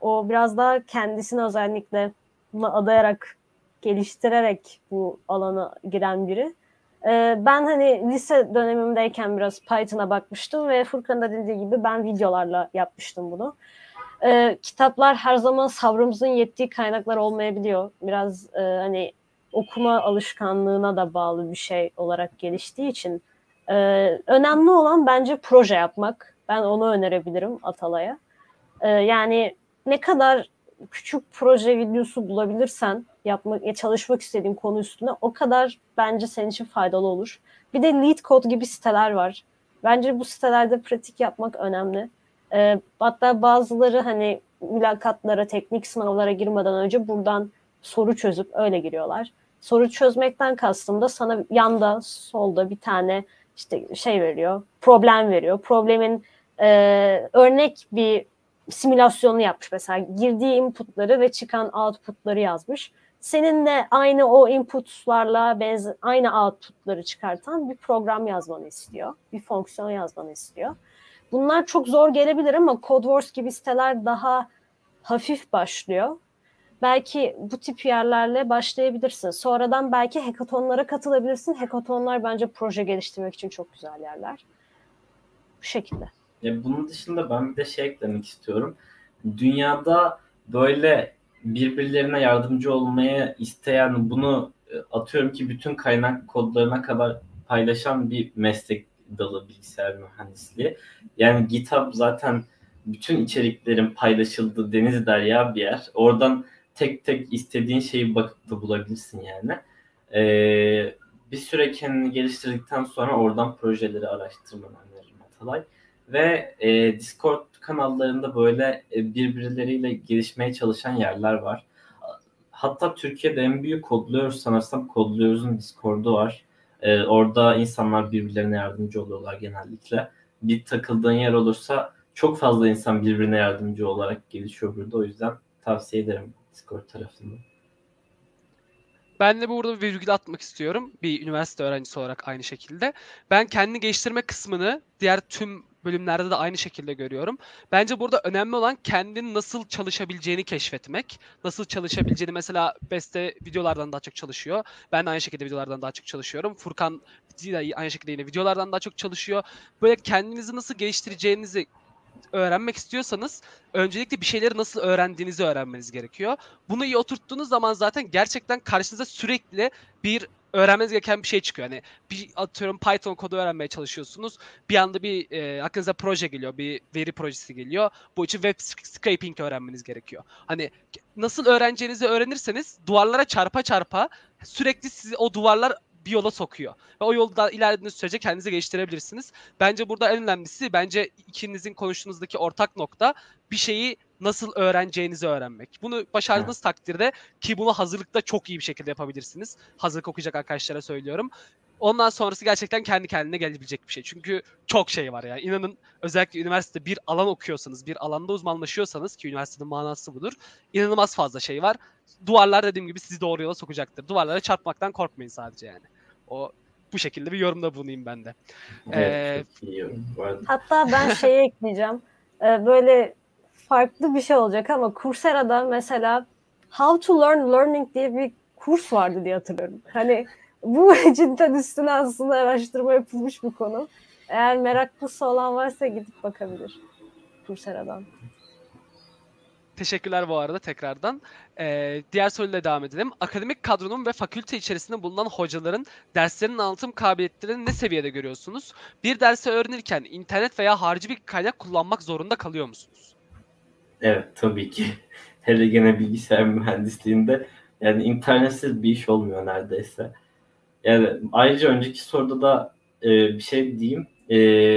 o biraz daha kendisini özellikle buna adayarak geliştirerek bu alana giren biri. Ee, ben hani lise dönemimdeyken biraz Python'a bakmıştım ve Furkan'ın da dediği gibi ben videolarla yapmıştım bunu. Ee, kitaplar her zaman sabrımızın yettiği kaynaklar olmayabiliyor. Biraz e, hani okuma alışkanlığına da bağlı bir şey olarak geliştiği için e, önemli olan bence proje yapmak. Ben onu önerebilirim Atalay'a. E, yani ne kadar küçük proje videosu bulabilirsen yapmak, çalışmak istediğin konu üstüne o kadar bence senin için faydalı olur. Bir de Lead Code gibi siteler var. Bence bu sitelerde pratik yapmak önemli. E, hatta bazıları hani mülakatlara, teknik sınavlara girmeden önce buradan soru çözüp öyle giriyorlar. Soru çözmekten kastım da sana yanda, solda bir tane işte şey veriyor, problem veriyor. Problemin e, örnek bir simülasyonu yapmış mesela. Girdiği inputları ve çıkan outputları yazmış. Senin de aynı o inputlarla benzer, aynı outputları çıkartan bir program yazmanı istiyor. Bir fonksiyon yazmanı istiyor. Bunlar çok zor gelebilir ama CodeWars gibi siteler daha hafif başlıyor. Belki bu tip yerlerle başlayabilirsin. Sonradan belki hackathonlara katılabilirsin. Hackathonlar bence proje geliştirmek için çok güzel yerler. Bu şekilde. Ya bunun dışında ben bir de şey eklemek istiyorum. Dünyada böyle birbirlerine yardımcı olmaya isteyen bunu e, atıyorum ki bütün kaynak kodlarına kadar paylaşan bir meslek dalı bilgisayar mühendisliği. Yani GitHub zaten bütün içeriklerin paylaşıldığı deniz derya bir yer. Oradan tek tek istediğin şeyi bakıp da bulabilirsin yani. Ee, bir süre kendini geliştirdikten sonra oradan projeleri araştırmanı öneririm Atalay. Ve e, Discord kanallarında böyle e, birbirleriyle gelişmeye çalışan yerler var. Hatta Türkiye'de en büyük Kodluyoruz sanırsam Kodluyoruz'un Discord'u var. E, orada insanlar birbirlerine yardımcı oluyorlar genellikle. Bir takıldığın yer olursa çok fazla insan birbirine yardımcı olarak gelişiyor burada. O yüzden tavsiye ederim Discord tarafını. Ben de burada bir virgül atmak istiyorum. Bir üniversite öğrencisi olarak aynı şekilde. Ben kendi geliştirme kısmını diğer tüm bölümlerde de aynı şekilde görüyorum. Bence burada önemli olan kendin nasıl çalışabileceğini keşfetmek. Nasıl çalışabileceğini mesela Beste videolardan daha çok çalışıyor. Ben de aynı şekilde videolardan daha çok çalışıyorum. Furkan de aynı şekilde yine videolardan daha çok çalışıyor. Böyle kendinizi nasıl geliştireceğinizi öğrenmek istiyorsanız öncelikle bir şeyleri nasıl öğrendiğinizi öğrenmeniz gerekiyor. Bunu iyi oturttuğunuz zaman zaten gerçekten karşınıza sürekli bir öğrenmeniz gereken bir şey çıkıyor. Hani bir atıyorum Python kodu öğrenmeye çalışıyorsunuz. Bir anda bir e, aklınıza proje geliyor, bir veri projesi geliyor. Bu için web scraping öğrenmeniz gerekiyor. Hani nasıl öğreneceğinizi öğrenirseniz duvarlara çarpa çarpa sürekli sizi o duvarlar bir yola sokuyor. Ve o yolda ilerlediğiniz sürece kendinizi geliştirebilirsiniz. Bence burada en önemlisi bence ikinizin konuştuğunuzdaki ortak nokta bir şeyi nasıl öğreneceğinizi öğrenmek. Bunu başardığınız evet. takdirde ki bunu hazırlıkta çok iyi bir şekilde yapabilirsiniz. Hazırlık okuyacak arkadaşlara söylüyorum. Ondan sonrası gerçekten kendi kendine gelebilecek bir şey. Çünkü çok şey var yani. İnanın özellikle üniversitede bir alan okuyorsanız, bir alanda uzmanlaşıyorsanız ki üniversitenin manası budur. İnanılmaz fazla şey var. Duvarlar dediğim gibi sizi doğru yola sokacaktır. Duvarlara çarpmaktan korkmayın sadece yani. O bu şekilde bir yorumda bulunayım ben de. Evet, ee, Hatta ben şeyi ekleyeceğim. Ee, böyle farklı bir şey olacak ama Coursera'da mesela How to Learn Learning diye bir kurs vardı diye hatırlıyorum. Hani bu cidden üstüne aslında araştırma yapılmış bir konu. Eğer meraklısı olan varsa gidip bakabilir Coursera'dan. Teşekkürler bu arada tekrardan. Ee, diğer soruyla devam edelim. Akademik kadronun ve fakülte içerisinde bulunan hocaların derslerin anlatım kabiliyetlerini ne seviyede görüyorsunuz? Bir dersi öğrenirken internet veya harici bir kaynak kullanmak zorunda kalıyor musunuz? Evet tabii ki. Hele gene bilgisayar mühendisliğinde yani internetsiz bir iş olmuyor neredeyse. Yani ayrıca önceki soruda da e, bir şey diyeyim. E,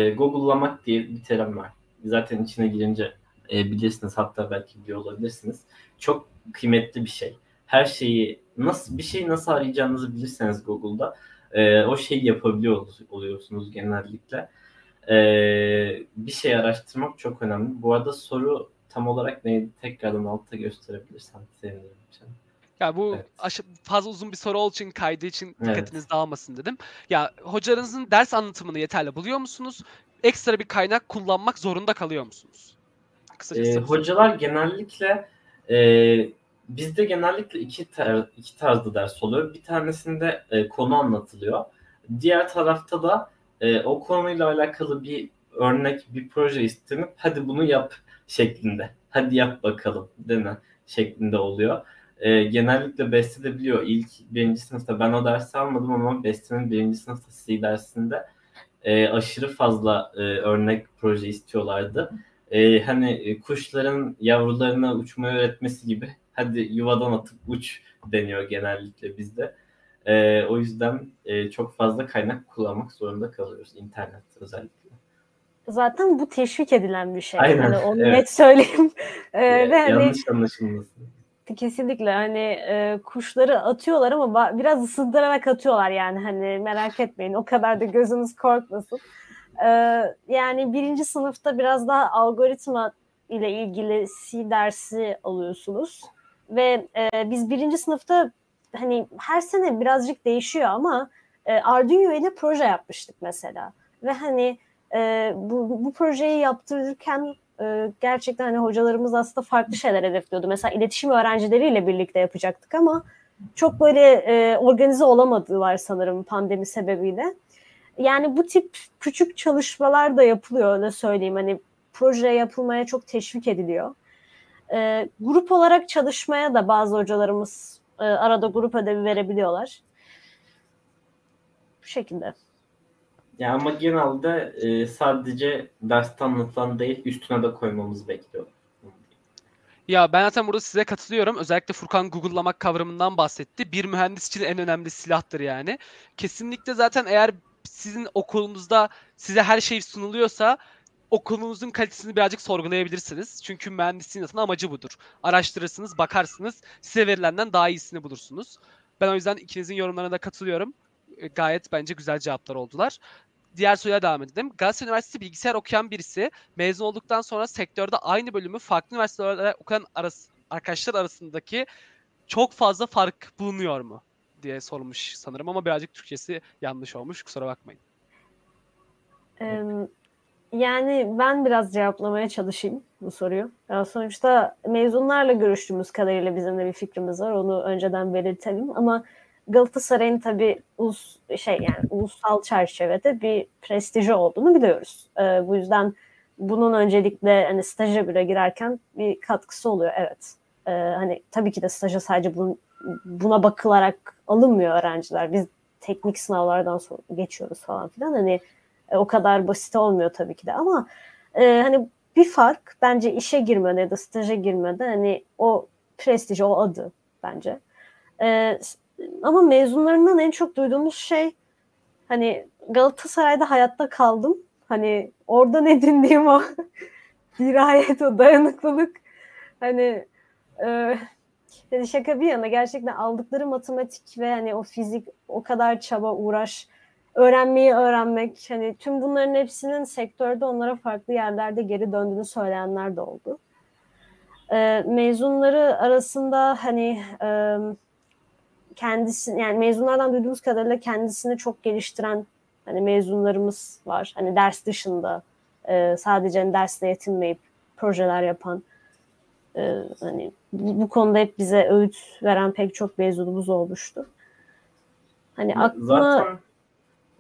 Google'lamak diye bir terim var. Zaten içine girince e, bilirsiniz hatta belki biliyor olabilirsiniz. Çok kıymetli bir şey. Her şeyi nasıl bir şeyi nasıl arayacağınızı bilirseniz Google'da e, o şeyi yapabiliyor oluyorsunuz genellikle. E, bir şey araştırmak çok önemli. Bu arada soru tam olarak neydi? Tekrardan altta gösterebilirsen sevinirim. Canım. Ya bu evet. aşı, fazla uzun bir soru olduğu için kaydı için dikkatiniz evet. dağılmasın dedim. Ya hocanızın ders anlatımını yeterli buluyor musunuz? Ekstra bir kaynak kullanmak zorunda kalıyor musunuz? Kısacası. E, hocalar genellikle e, bizde genellikle iki, tar iki tarzda ders oluyor. Bir tanesinde e, konu anlatılıyor. Diğer tarafta da e, o konuyla alakalı bir örnek, bir proje istenip hadi bunu yap şeklinde. Hadi yap bakalım denen şeklinde oluyor. E, genellikle Beste de biliyor. İlk birinci sınıfta ben o dersi almadım ama Beste'nin birinci sınıfta C dersinde e, aşırı fazla e, örnek proje istiyorlardı. E, hani kuşların yavrularına uçmayı öğretmesi gibi hadi yuvadan atıp uç deniyor genellikle bizde. E, o yüzden e, çok fazla kaynak kullanmak zorunda kalıyoruz internet özellikle. Zaten bu teşvik edilen bir şey. Aynen. Hani onu evet. net söyleyeyim. ee, ve hani yanlış hani, anlaşılmasın. Kesinlikle hani e, kuşları atıyorlar ama biraz ısındırarak atıyorlar yani hani merak etmeyin o kadar da gözünüz korkmasın. E, yani birinci sınıfta biraz daha algoritma ile ilgili C dersi alıyorsunuz ve e, biz birinci sınıfta hani her sene birazcık değişiyor ama e, Arduino ile proje yapmıştık mesela ve hani e, bu, bu projeyi yaptırırken e, gerçekten hani hocalarımız aslında farklı şeyler hedefliyordu. Mesela iletişim öğrencileriyle birlikte yapacaktık ama çok böyle e, organize olamadılar sanırım pandemi sebebiyle. Yani bu tip küçük çalışmalar da yapılıyor öyle söyleyeyim. Hani proje yapılmaya çok teşvik ediliyor. E, grup olarak çalışmaya da bazı hocalarımız e, arada grup ödevi verebiliyorlar. Bu şekilde. Ya ama genelde e, sadece derste anlatılan değil üstüne de koymamızı bekliyor. Ya ben zaten burada size katılıyorum. Özellikle Furkan Google'lamak kavramından bahsetti. Bir mühendis için en önemli silahtır yani. Kesinlikle zaten eğer sizin okulunuzda size her şey sunuluyorsa okulunuzun kalitesini birazcık sorgulayabilirsiniz. Çünkü mühendisliğin zaten amacı budur. Araştırırsınız, bakarsınız, size verilenden daha iyisini bulursunuz. Ben o yüzden ikinizin yorumlarına da katılıyorum. E, Gayet bence güzel cevaplar oldular. Diğer soruya devam edelim. Galatasaray Üniversitesi bilgisayar okuyan birisi mezun olduktan sonra sektörde aynı bölümü farklı üniversitelerde okuyan arası, arkadaşlar arasındaki çok fazla fark bulunuyor mu diye sormuş sanırım ama birazcık Türkçesi yanlış olmuş. Kusura bakmayın. Yani ben biraz cevaplamaya çalışayım bu soruyu. Sonuçta mezunlarla görüştüğümüz kadarıyla bizim de bir fikrimiz var. Onu önceden belirtelim ama Galatasaray'ın tabii ulus, şey yani ulusal çerçevede bir prestiji olduğunu biliyoruz. Ee, bu yüzden bunun öncelikle hani staja bile girerken bir katkısı oluyor evet. Ee, hani tabii ki de staja sadece bun, buna bakılarak alınmıyor öğrenciler. Biz teknik sınavlardan sonra geçiyoruz falan filan. Hani e, o kadar basit olmuyor tabii ki de ama e, hani bir fark bence işe girmede ya da staja girmede hani o prestij, o adı bence. E, ama mezunlarından en çok duyduğumuz şey hani Galatasaray'da hayatta kaldım. Hani orada ne dinleyeyim o dirayet, o dayanıklılık. Hani e, yani şaka bir yana gerçekten aldıkları matematik ve hani o fizik o kadar çaba, uğraş öğrenmeyi öğrenmek hani tüm bunların hepsinin sektörde onlara farklı yerlerde geri döndüğünü söyleyenler de oldu. E, mezunları arasında hani e, kendisi yani mezunlardan duyduğumuz kadarıyla kendisini çok geliştiren hani mezunlarımız var. Hani ders dışında e, sadece hani dersle yetinmeyip projeler yapan e, hani bu, bu konuda hep bize öğüt veren pek çok mezunumuz olmuştu. Hani aklıma Zaten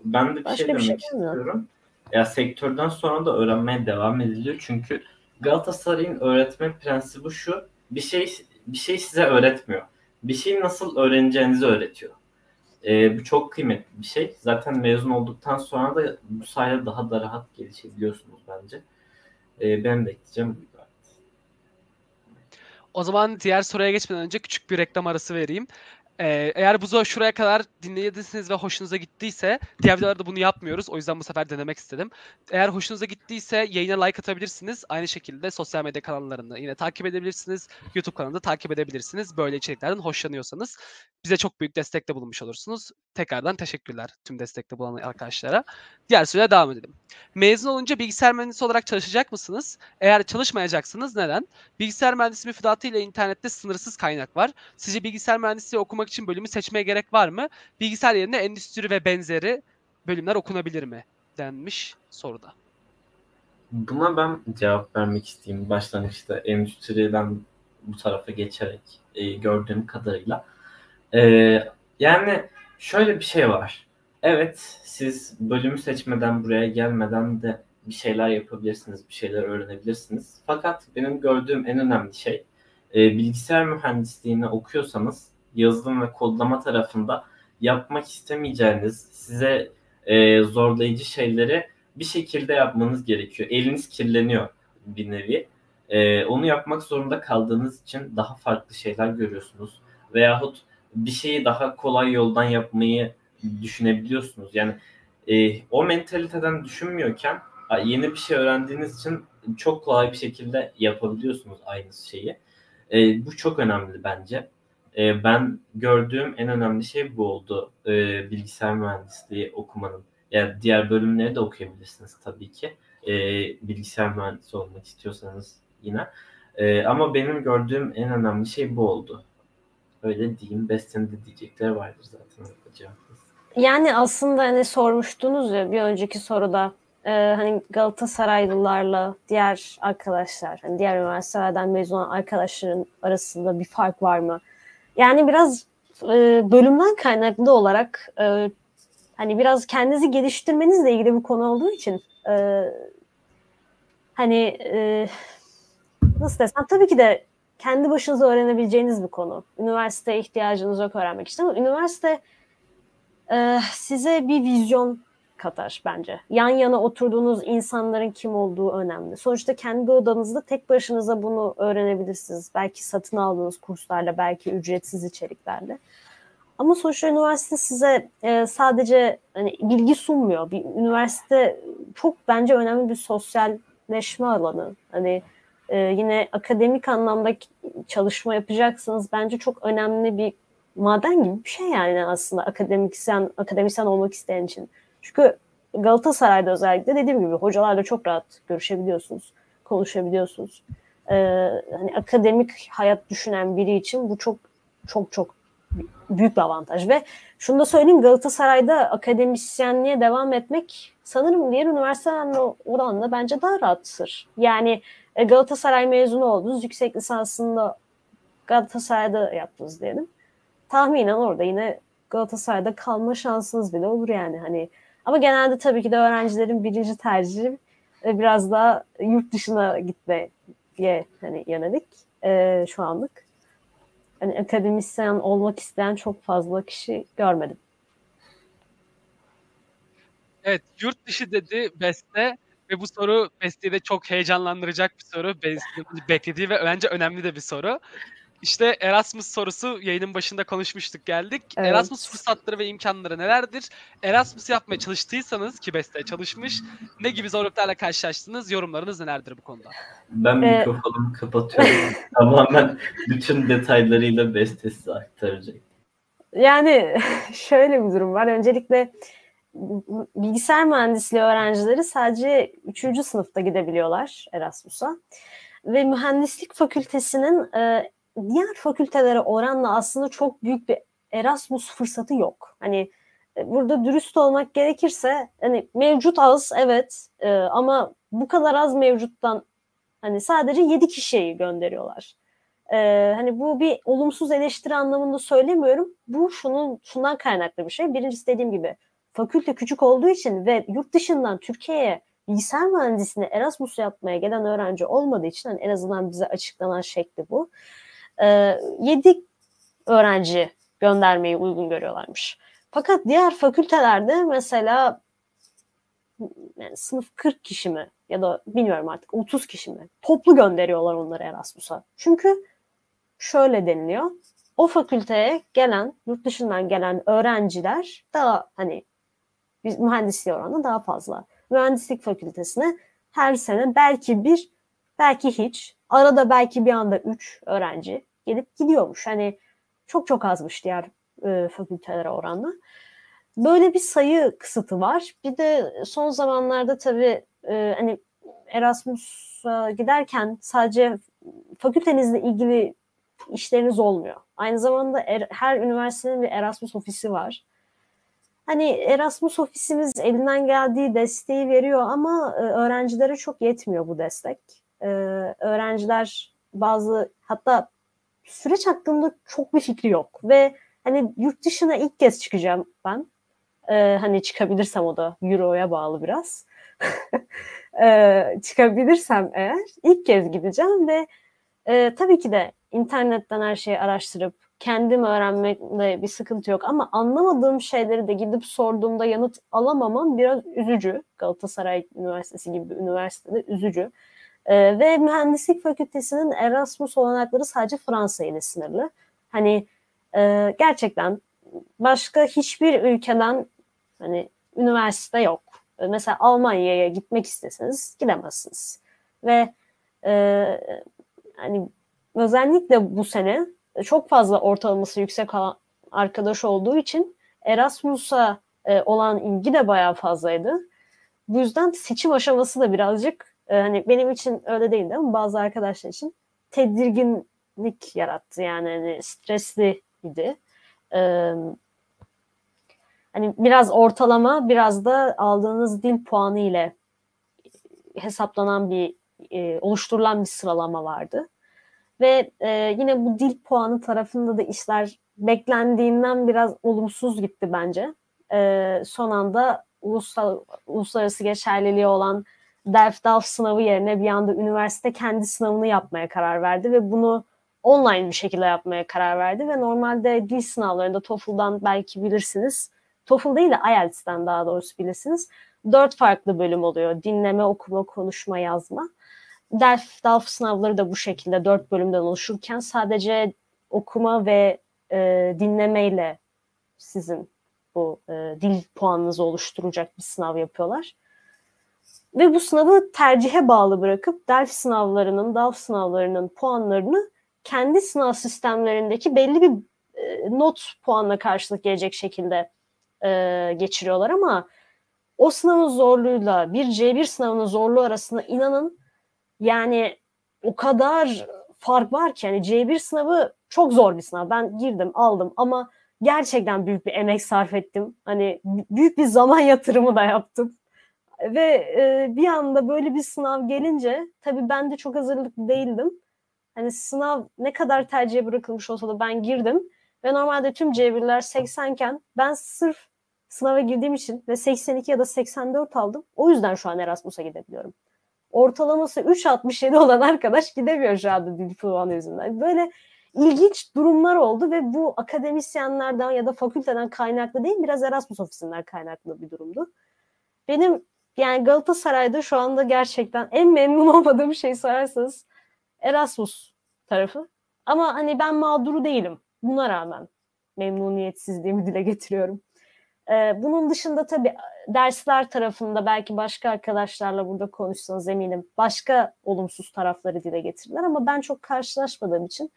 ben de bir şey bir demek şey istiyorum. Ya sektörden sonra da öğrenmeye devam ediliyor. Çünkü Galatasaray'ın öğretme prensibi şu. Bir şey bir şey size öğretmiyor. Bir şeyi nasıl öğreneceğinizi öğretiyor. Ee, bu çok kıymetli bir şey. Zaten mezun olduktan sonra da bu sayede daha da rahat gelişebiliyorsunuz bence. Ee, benim de ekleyeceğim bu. O zaman diğer soruya geçmeden önce küçük bir reklam arası vereyim. Ee, eğer bu şuraya kadar dinlediyseniz ve hoşunuza gittiyse diğer videolarda bunu yapmıyoruz. O yüzden bu sefer denemek istedim. Eğer hoşunuza gittiyse yayına like atabilirsiniz. Aynı şekilde sosyal medya kanallarında yine takip edebilirsiniz. YouTube kanalında takip edebilirsiniz. Böyle içeriklerden hoşlanıyorsanız bize çok büyük destekte bulunmuş olursunuz. Tekrardan teşekkürler tüm destekte bulunan arkadaşlara. Diğer soruya devam edelim. Mezun olunca bilgisayar mühendisi olarak çalışacak mısınız? Eğer çalışmayacaksınız neden? Bilgisayar mühendisi müfredatı ile internette sınırsız kaynak var. Sizce bilgisayar mühendisliği okumak için bölümü seçmeye gerek var mı? Bilgisayar yerine endüstri ve benzeri bölümler okunabilir mi? denmiş soruda. Buna ben cevap vermek isteyeyim. Başlangıçta endüstriden bu tarafa geçerek e, gördüğüm kadarıyla. E, yani şöyle bir şey var. Evet siz bölümü seçmeden buraya gelmeden de bir şeyler yapabilirsiniz, bir şeyler öğrenebilirsiniz. Fakat benim gördüğüm en önemli şey e, bilgisayar mühendisliğini okuyorsanız yazılım ve kodlama tarafında yapmak istemeyeceğiniz, size e, zorlayıcı şeyleri bir şekilde yapmanız gerekiyor. Eliniz kirleniyor bir nevi. E, onu yapmak zorunda kaldığınız için daha farklı şeyler görüyorsunuz. Veyahut bir şeyi daha kolay yoldan yapmayı düşünebiliyorsunuz. Yani e, o mentaliteden düşünmüyorken yeni bir şey öğrendiğiniz için çok kolay bir şekilde yapabiliyorsunuz aynı şeyi. E, bu çok önemli bence. E, ben gördüğüm en önemli şey bu oldu. E, bilgisayar mühendisliği okumanın. Yani diğer bölümleri de okuyabilirsiniz tabii ki. E, bilgisayar mühendisi olmak istiyorsanız yine. E, ama benim gördüğüm en önemli şey bu oldu. Öyle diyeyim. Best'in de diyecekleri vardır zaten. Yani aslında hani sormuştunuz ya bir önceki soruda e, hani Galatasaraylılarla diğer arkadaşlar, hani diğer üniversitelerden mezun olan arkadaşların arasında bir fark var mı? Yani biraz e, bölümden kaynaklı olarak e, hani biraz kendinizi geliştirmenizle ilgili bir konu olduğu için e, hani e, nasıl desem tabii ki de kendi başınıza öğrenebileceğiniz bir konu. Üniversiteye ihtiyacınız yok öğrenmek için ama üniversite e, size bir vizyon katar bence. Yan yana oturduğunuz insanların kim olduğu önemli. Sonuçta kendi odanızda tek başınıza bunu öğrenebilirsiniz. Belki satın aldığınız kurslarla, belki ücretsiz içeriklerle. Ama sonuçta üniversite size e, sadece hani bilgi sunmuyor. Bir üniversite çok bence önemli bir sosyalleşme alanı. Hani e, yine akademik anlamda çalışma yapacaksınız. Bence çok önemli bir maden gibi bir şey yani aslında akademisyen akademisyen olmak isteyen için. Çünkü Galatasaray'da özellikle dediğim gibi hocalarla çok rahat görüşebiliyorsunuz, konuşabiliyorsunuz. Ee, hani akademik hayat düşünen biri için bu çok çok çok büyük bir avantaj ve şunu da söyleyeyim Galatasaray'da akademisyenliğe devam etmek sanırım diğer üniversitelerle oranla bence daha rahattır. Yani e, Galatasaray mezunu oldunuz, yüksek lisansında Galatasaray'da yaptınız diyelim. Tahminen orada yine Galatasaray'da kalma şansınız bile olur yani hani. Ama genelde tabii ki de öğrencilerin birinci tercihi e, biraz daha yurt dışına gitmeye hani yönelik e, şu anlık. Hani akademisyen olmak isteyen çok fazla kişi görmedim. Evet, yurt dışı dedi Beste ve bu soru Beste'yi de çok heyecanlandıracak bir soru. Beklediği ve bence önemli de bir soru. İşte Erasmus sorusu yayının başında konuşmuştuk geldik. Evet. Erasmus fırsatları ve imkanları nelerdir? Erasmus yapmaya çalıştıysanız ki Beste çalışmış. Ne gibi zorluklarla karşılaştınız? Yorumlarınız nelerdir bu konuda? Ben ee... mikrofonumu kapatıyorum. Tamamen bütün detaylarıyla Beste size aktaracak. Yani şöyle bir durum var. Öncelikle bilgisayar mühendisliği öğrencileri sadece 3. sınıfta gidebiliyorlar Erasmus'a. Ve mühendislik fakültesinin e, diğer fakültelere oranla aslında çok büyük bir Erasmus fırsatı yok. Hani e, burada dürüst olmak gerekirse hani mevcut az evet e, ama bu kadar az mevcuttan hani sadece 7 kişiyi gönderiyorlar. E, hani bu bir olumsuz eleştiri anlamında söylemiyorum. Bu şunun şundan kaynaklı bir şey. Birincisi dediğim gibi fakülte küçük olduğu için ve yurt dışından Türkiye'ye bilgisayar mühendisliğine Erasmus yapmaya gelen öğrenci olmadığı için hani en azından bize açıklanan şekli bu. E, 7 öğrenci göndermeyi uygun görüyorlarmış. Fakat diğer fakültelerde mesela yani sınıf 40 kişi mi ya da bilmiyorum artık 30 kişi mi toplu gönderiyorlar onları Erasmus'a. Çünkü şöyle deniliyor. O fakülteye gelen, yurt dışından gelen öğrenciler daha hani mühendisliğe oranla daha fazla. Mühendislik fakültesine her sene belki bir, belki hiç, arada belki bir anda üç öğrenci gelip gidiyormuş. Hani çok çok azmış diğer e, fakültelere oranla. Böyle bir sayı kısıtı var. Bir de son zamanlarda tabii e, hani Erasmus'a giderken sadece fakültenizle ilgili işleriniz olmuyor. Aynı zamanda er, her üniversitenin bir Erasmus ofisi var. Hani Erasmus ofisimiz elinden geldiği desteği veriyor ama e, öğrencilere çok yetmiyor bu destek. E, öğrenciler bazı hatta süreç hakkında çok bir fikri yok ve hani yurt dışına ilk kez çıkacağım ben. E, hani çıkabilirsem o da Euro'ya bağlı biraz. çıkabilirsem eğer ilk kez gideceğim ve tabii ki de internetten her şeyi araştırıp kendim öğrenmekle bir sıkıntı yok ama anlamadığım şeyleri de gidip sorduğumda yanıt alamamam biraz üzücü. Galatasaray Üniversitesi gibi bir üniversitede üzücü. Ee, ve mühendislik fakültesinin Erasmus olanakları sadece Fransa ile sınırlı. Hani e, gerçekten başka hiçbir ülkeden hani üniversite yok. Ee, mesela Almanya'ya gitmek isteseniz gidemezsiniz. Ve e, hani özellikle bu sene çok fazla ortalaması yüksek arkadaş olduğu için Erasmus'a e, olan ilgi de bayağı fazlaydı. Bu yüzden seçim aşaması da birazcık e, hani benim için öyle değildi ama bazı arkadaşlar için tedirginlik yarattı. Yani hani stresliydi. E, hani biraz ortalama biraz da aldığınız dil puanı ile hesaplanan bir e, oluşturulan bir sıralama vardı. Ve e, yine bu dil puanı tarafında da işler beklendiğinden biraz olumsuz gitti bence. E, son anda ulusal, uluslararası geçerliliği olan DELF-DALF sınavı yerine bir anda üniversite kendi sınavını yapmaya karar verdi ve bunu online bir şekilde yapmaya karar verdi ve normalde dil sınavlarında TOEFL'dan belki bilirsiniz TOEFL değil de IELTS'ten daha doğrusu bilirsiniz. Dört farklı bölüm oluyor. Dinleme, okuma, konuşma, yazma. DELF, DALF sınavları da bu şekilde dört bölümden oluşurken sadece okuma ve e, dinlemeyle sizin bu e, dil puanınızı oluşturacak bir sınav yapıyorlar. Ve bu sınavı tercihe bağlı bırakıp DELF sınavlarının, DALF sınavlarının puanlarını kendi sınav sistemlerindeki belli bir e, not puanla karşılık gelecek şekilde e, geçiriyorlar ama o sınavın zorluğuyla bir C1 sınavının zorluğu arasında inanın yani o kadar fark var ki yani C1 sınavı çok zor bir sınav. Ben girdim, aldım ama gerçekten büyük bir emek sarf ettim. Hani büyük bir zaman yatırımı da yaptım. Ve e, bir anda böyle bir sınav gelince tabii ben de çok hazırlıklı değildim. Hani sınav ne kadar tercihe bırakılmış olsa da ben girdim. Ve normalde tüm C1'ler 80 iken ben sırf sınava girdiğim için ve 82 ya da 84 aldım. O yüzden şu an Erasmus'a gidebiliyorum. Ortalaması 3.67 olan arkadaş gidemiyor şu anda dil puanı yüzünden. Böyle ilginç durumlar oldu ve bu akademisyenlerden ya da fakülteden kaynaklı değil biraz Erasmus ofisinden kaynaklı bir durumdu. Benim yani Galatasaray'da şu anda gerçekten en memnun olmadığım şey sorarsanız Erasmus tarafı. Ama hani ben mağduru değilim. Buna rağmen memnuniyetsizliğimi dile getiriyorum. Ee, bunun dışında tabii dersler tarafında belki başka arkadaşlarla burada konuşsanız eminim başka olumsuz tarafları dile getirirler ama ben çok karşılaşmadığım için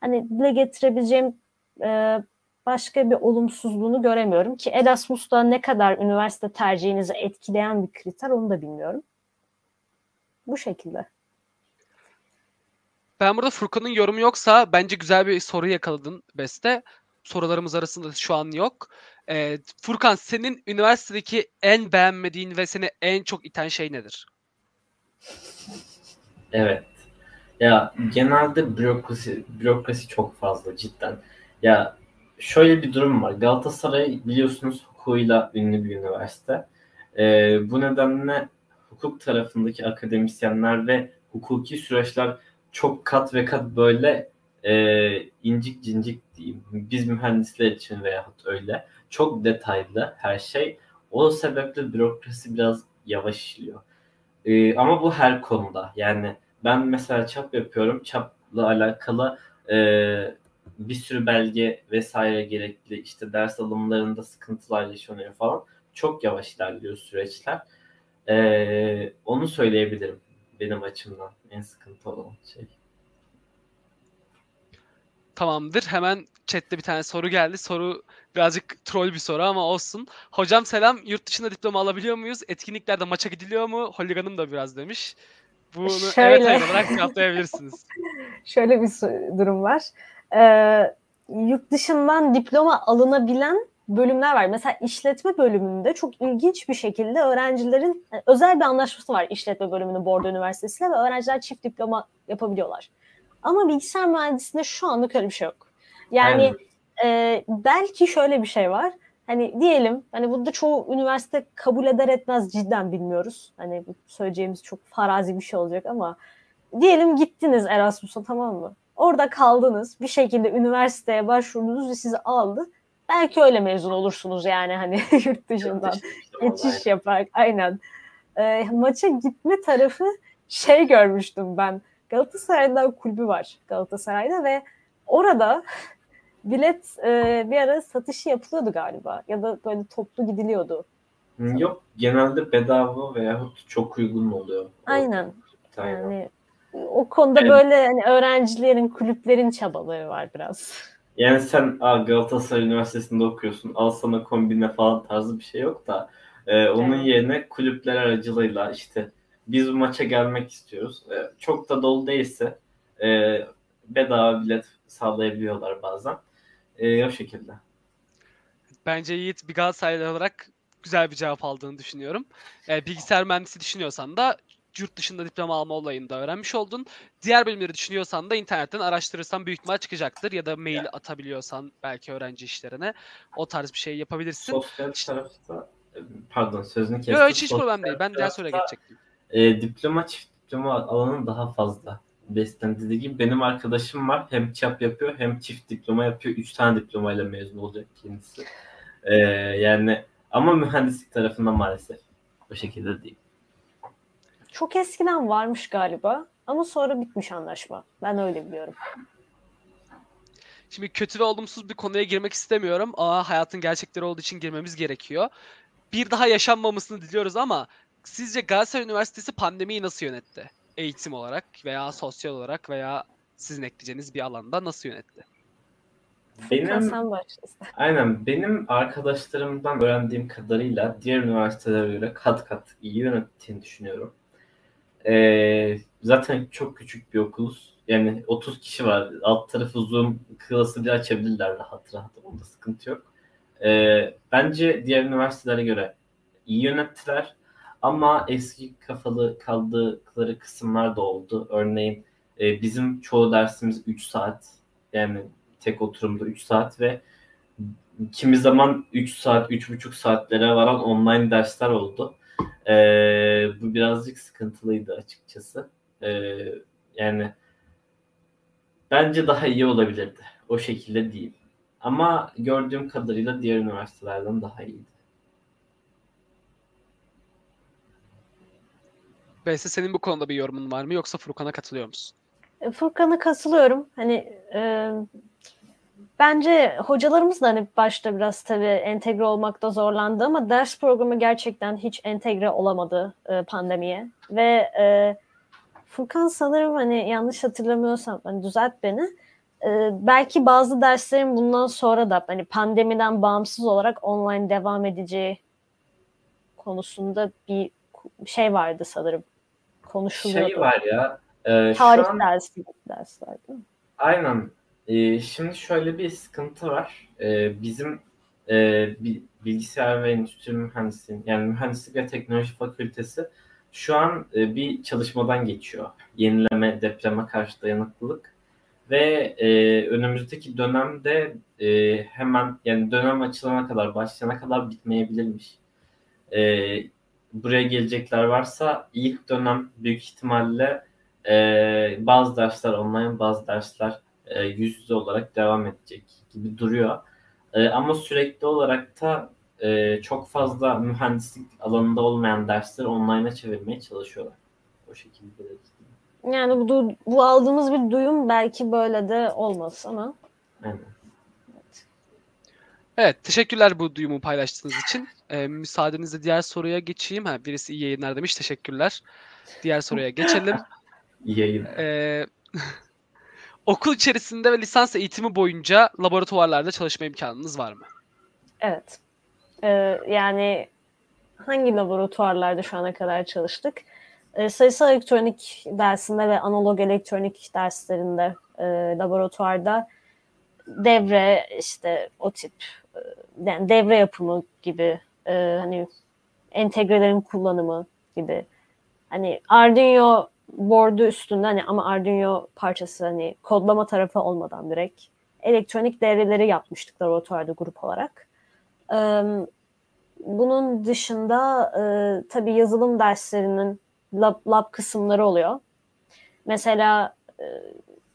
hani dile getirebileceğim e, başka bir olumsuzluğunu göremiyorum ki Erasmus'ta ne kadar üniversite tercihinizi etkileyen bir kriter onu da bilmiyorum. Bu şekilde. Ben burada Furkan'ın yorumu yoksa bence güzel bir soru yakaladın Beste. Sorularımız arasında şu an yok. Ee, Furkan senin üniversitedeki en beğenmediğin ve seni en çok iten şey nedir? Evet. Ya genelde bürokrasi bürokrasi çok fazla cidden. Ya şöyle bir durum var. Galatasaray biliyorsunuz hukukuyla ünlü bir üniversite. Ee, bu nedenle hukuk tarafındaki akademisyenler ve hukuki süreçler çok kat ve kat böyle e, incik cincik diyeyim. Biz mühendisler için veyahut öyle. Çok detaylı her şey. O sebeple bürokrasi biraz yavaş işliyor. E, ama bu her konuda. Yani ben mesela çap yapıyorum. Çapla alakalı e, bir sürü belge vesaire gerekli. İşte ders alımlarında sıkıntılar yaşanıyor falan. Çok yavaş ilerliyor süreçler. E, onu söyleyebilirim benim açımdan en sıkıntı olan şey. Tamamdır. Hemen chatte bir tane soru geldi. Soru birazcık troll bir soru ama olsun. Hocam selam. Yurt dışında diploma alabiliyor muyuz? Etkinliklerde maça gidiliyor mu? Holigan'ım da biraz demiş. Bunu Şöyle. evet hayır olarak cevaplayabilirsiniz. Şöyle bir durum var. Ee, yurt dışından diploma alınabilen bölümler var. Mesela işletme bölümünde çok ilginç bir şekilde öğrencilerin yani özel bir anlaşması var işletme bölümünün Bordo Üniversitesi'yle ve öğrenciler çift diploma yapabiliyorlar. Ama bilgisayar mühendisliğinde şu anlık öyle bir şey yok. Yani e, belki şöyle bir şey var. Hani diyelim hani burada çoğu üniversite kabul eder etmez cidden bilmiyoruz. Hani bu söyleyeceğimiz çok farazi bir şey olacak ama diyelim gittiniz Erasmus'a tamam mı? Orada kaldınız. Bir şekilde üniversiteye başvurdunuz ve sizi aldı. Belki öyle mezun olursunuz yani hani yurt dışından geçiş yaparak aynen. E, maça gitme tarafı şey görmüştüm ben. Galatasaray'da kulübü var Galatasaray'da ve orada bilet e, bir ara satışı yapılıyordu galiba ya da böyle toplu gidiliyordu. Yok genelde bedava veyahut çok uygun oluyor. Aynen. Aynen. Yani o konuda Evet. böyle hani öğrencilerin, kulüplerin çabaları var biraz. Yani sen Aa, Galatasaray Üniversitesi'nde okuyorsun. Al sana kombine falan tarzı bir şey yok da e, onun Evet. yerine kulüpler aracılığıyla işte biz bu maça gelmek istiyoruz. E, çok da dolu değilse e, bedava bilet sağlayabiliyorlar bazen. E, o şekilde. Bence Yiğit bir Galatasaraylı olarak güzel bir cevap aldığını düşünüyorum. Ee, bilgisayar mühendisi düşünüyorsan da yurt dışında diploma alma olayını da öğrenmiş oldun. Diğer bölümleri düşünüyorsan da internetten araştırırsan büyük ihtimal çıkacaktır. Ya da mail atabiliyorsan belki öğrenci işlerine o tarz bir şey yapabilirsin. Sosyal tarafta e, pardon sözünü kestim. Yok hiç, hiç problem değil. Ben diğer soruya geçecektim. E, diploma çift diploma alanı daha fazla. Besten dediği gibi benim arkadaşım var. Hem çap yapıyor hem çift diploma yapıyor. Üç tane diplomayla mezun olacak kendisi. Ee, yani ama mühendislik tarafında maalesef o şekilde değil. Çok eskiden varmış galiba ama sonra bitmiş anlaşma. Ben öyle biliyorum. Şimdi kötü ve olumsuz bir konuya girmek istemiyorum ama hayatın gerçekleri olduğu için girmemiz gerekiyor. Bir daha yaşanmamasını diliyoruz ama sizce Galatasaray Üniversitesi pandemiyi nasıl yönetti? Eğitim olarak veya sosyal olarak veya sizin ekleyeceğiniz bir alanda nasıl yönetti? Benim aynen benim arkadaşlarımdan öğrendiğim kadarıyla diğer üniversitelere göre kat kat iyi yönettiğini düşünüyorum. Ee, zaten çok küçük bir okuluz. Yani 30 kişi var. Alt tarafı Zoom klası bile açabilirler rahat rahat. Onda sıkıntı yok. Ee, bence diğer üniversitelere göre iyi yönettiler. Ama eski kafalı kaldıkları kısımlar da oldu. Örneğin e, bizim çoğu dersimiz 3 saat. Yani tek oturumda 3 saat ve kimi zaman 3 saat, 3,5 saatlere varan online dersler oldu. Ee, bu birazcık sıkıntılıydı açıkçası. Ee, yani bence daha iyi olabilirdi. O şekilde değil. Ama gördüğüm kadarıyla diğer üniversitelerden daha iyiydi. Beyse senin bu konuda bir yorumun var mı yoksa Furkan'a katılıyor musun? E, Furkan'a katılıyorum. Hani e, bence hocalarımız da hani başta biraz tabii entegre olmakta zorlandı ama ders programı gerçekten hiç entegre olamadı e, pandemiye. Ve e, Furkan sanırım hani yanlış hatırlamıyorsam hani düzelt beni. E, belki bazı derslerin bundan sonra da hani pandemiden bağımsız olarak online devam edeceği konusunda bir şey vardı sanırım. Konuşuluyordu. Şey var ya. e, şu Tarih an- dersi dersler değil mi? Aynen. Ee, şimdi şöyle bir sıkıntı var. Ee, bizim e, bi- bilgisayar ve endüstri mühendisliği, yani mühendislik ve teknoloji fakültesi şu an e, bir çalışmadan geçiyor. Yenileme, depreme karşı dayanıklılık ve e, önümüzdeki dönemde e, hemen yani dönem açılana kadar, başlayana kadar bitmeyebilirmiş. E, buraya gelecekler varsa ilk dönem büyük ihtimalle e, bazı dersler online, bazı dersler e, yüz yüze olarak devam edecek gibi duruyor. E, ama sürekli olarak da e, çok fazla mühendislik alanında olmayan dersleri online'a çevirmeye çalışıyorlar. O şekilde. Yani bu, bu aldığımız bir duyum belki böyle de olmaz ama Aynen. Evet, teşekkürler bu duyumu paylaştığınız için. Ee, müsaadenizle diğer soruya geçeyim. Ha, birisi iyi yayınlar demiş, teşekkürler. Diğer soruya geçelim. İyi yayın. Ee, okul içerisinde ve lisans eğitimi boyunca laboratuvarlarda çalışma imkanınız var mı? evet. Ee, yani hangi laboratuvarlarda şu ana kadar çalıştık? Ee, sayısal elektronik dersinde ve analog elektronik derslerinde e, laboratuvarda devre işte o tip e, yani devre yapımı gibi e, hani entegrelerin kullanımı gibi hani Arduino board'u üstünde hani ama Arduino parçası hani kodlama tarafı olmadan direkt elektronik devreleri yapmıştık laboratuvarda grup olarak. Ee, bunun dışında e, tabii yazılım derslerinin lab, lab kısımları oluyor. Mesela e,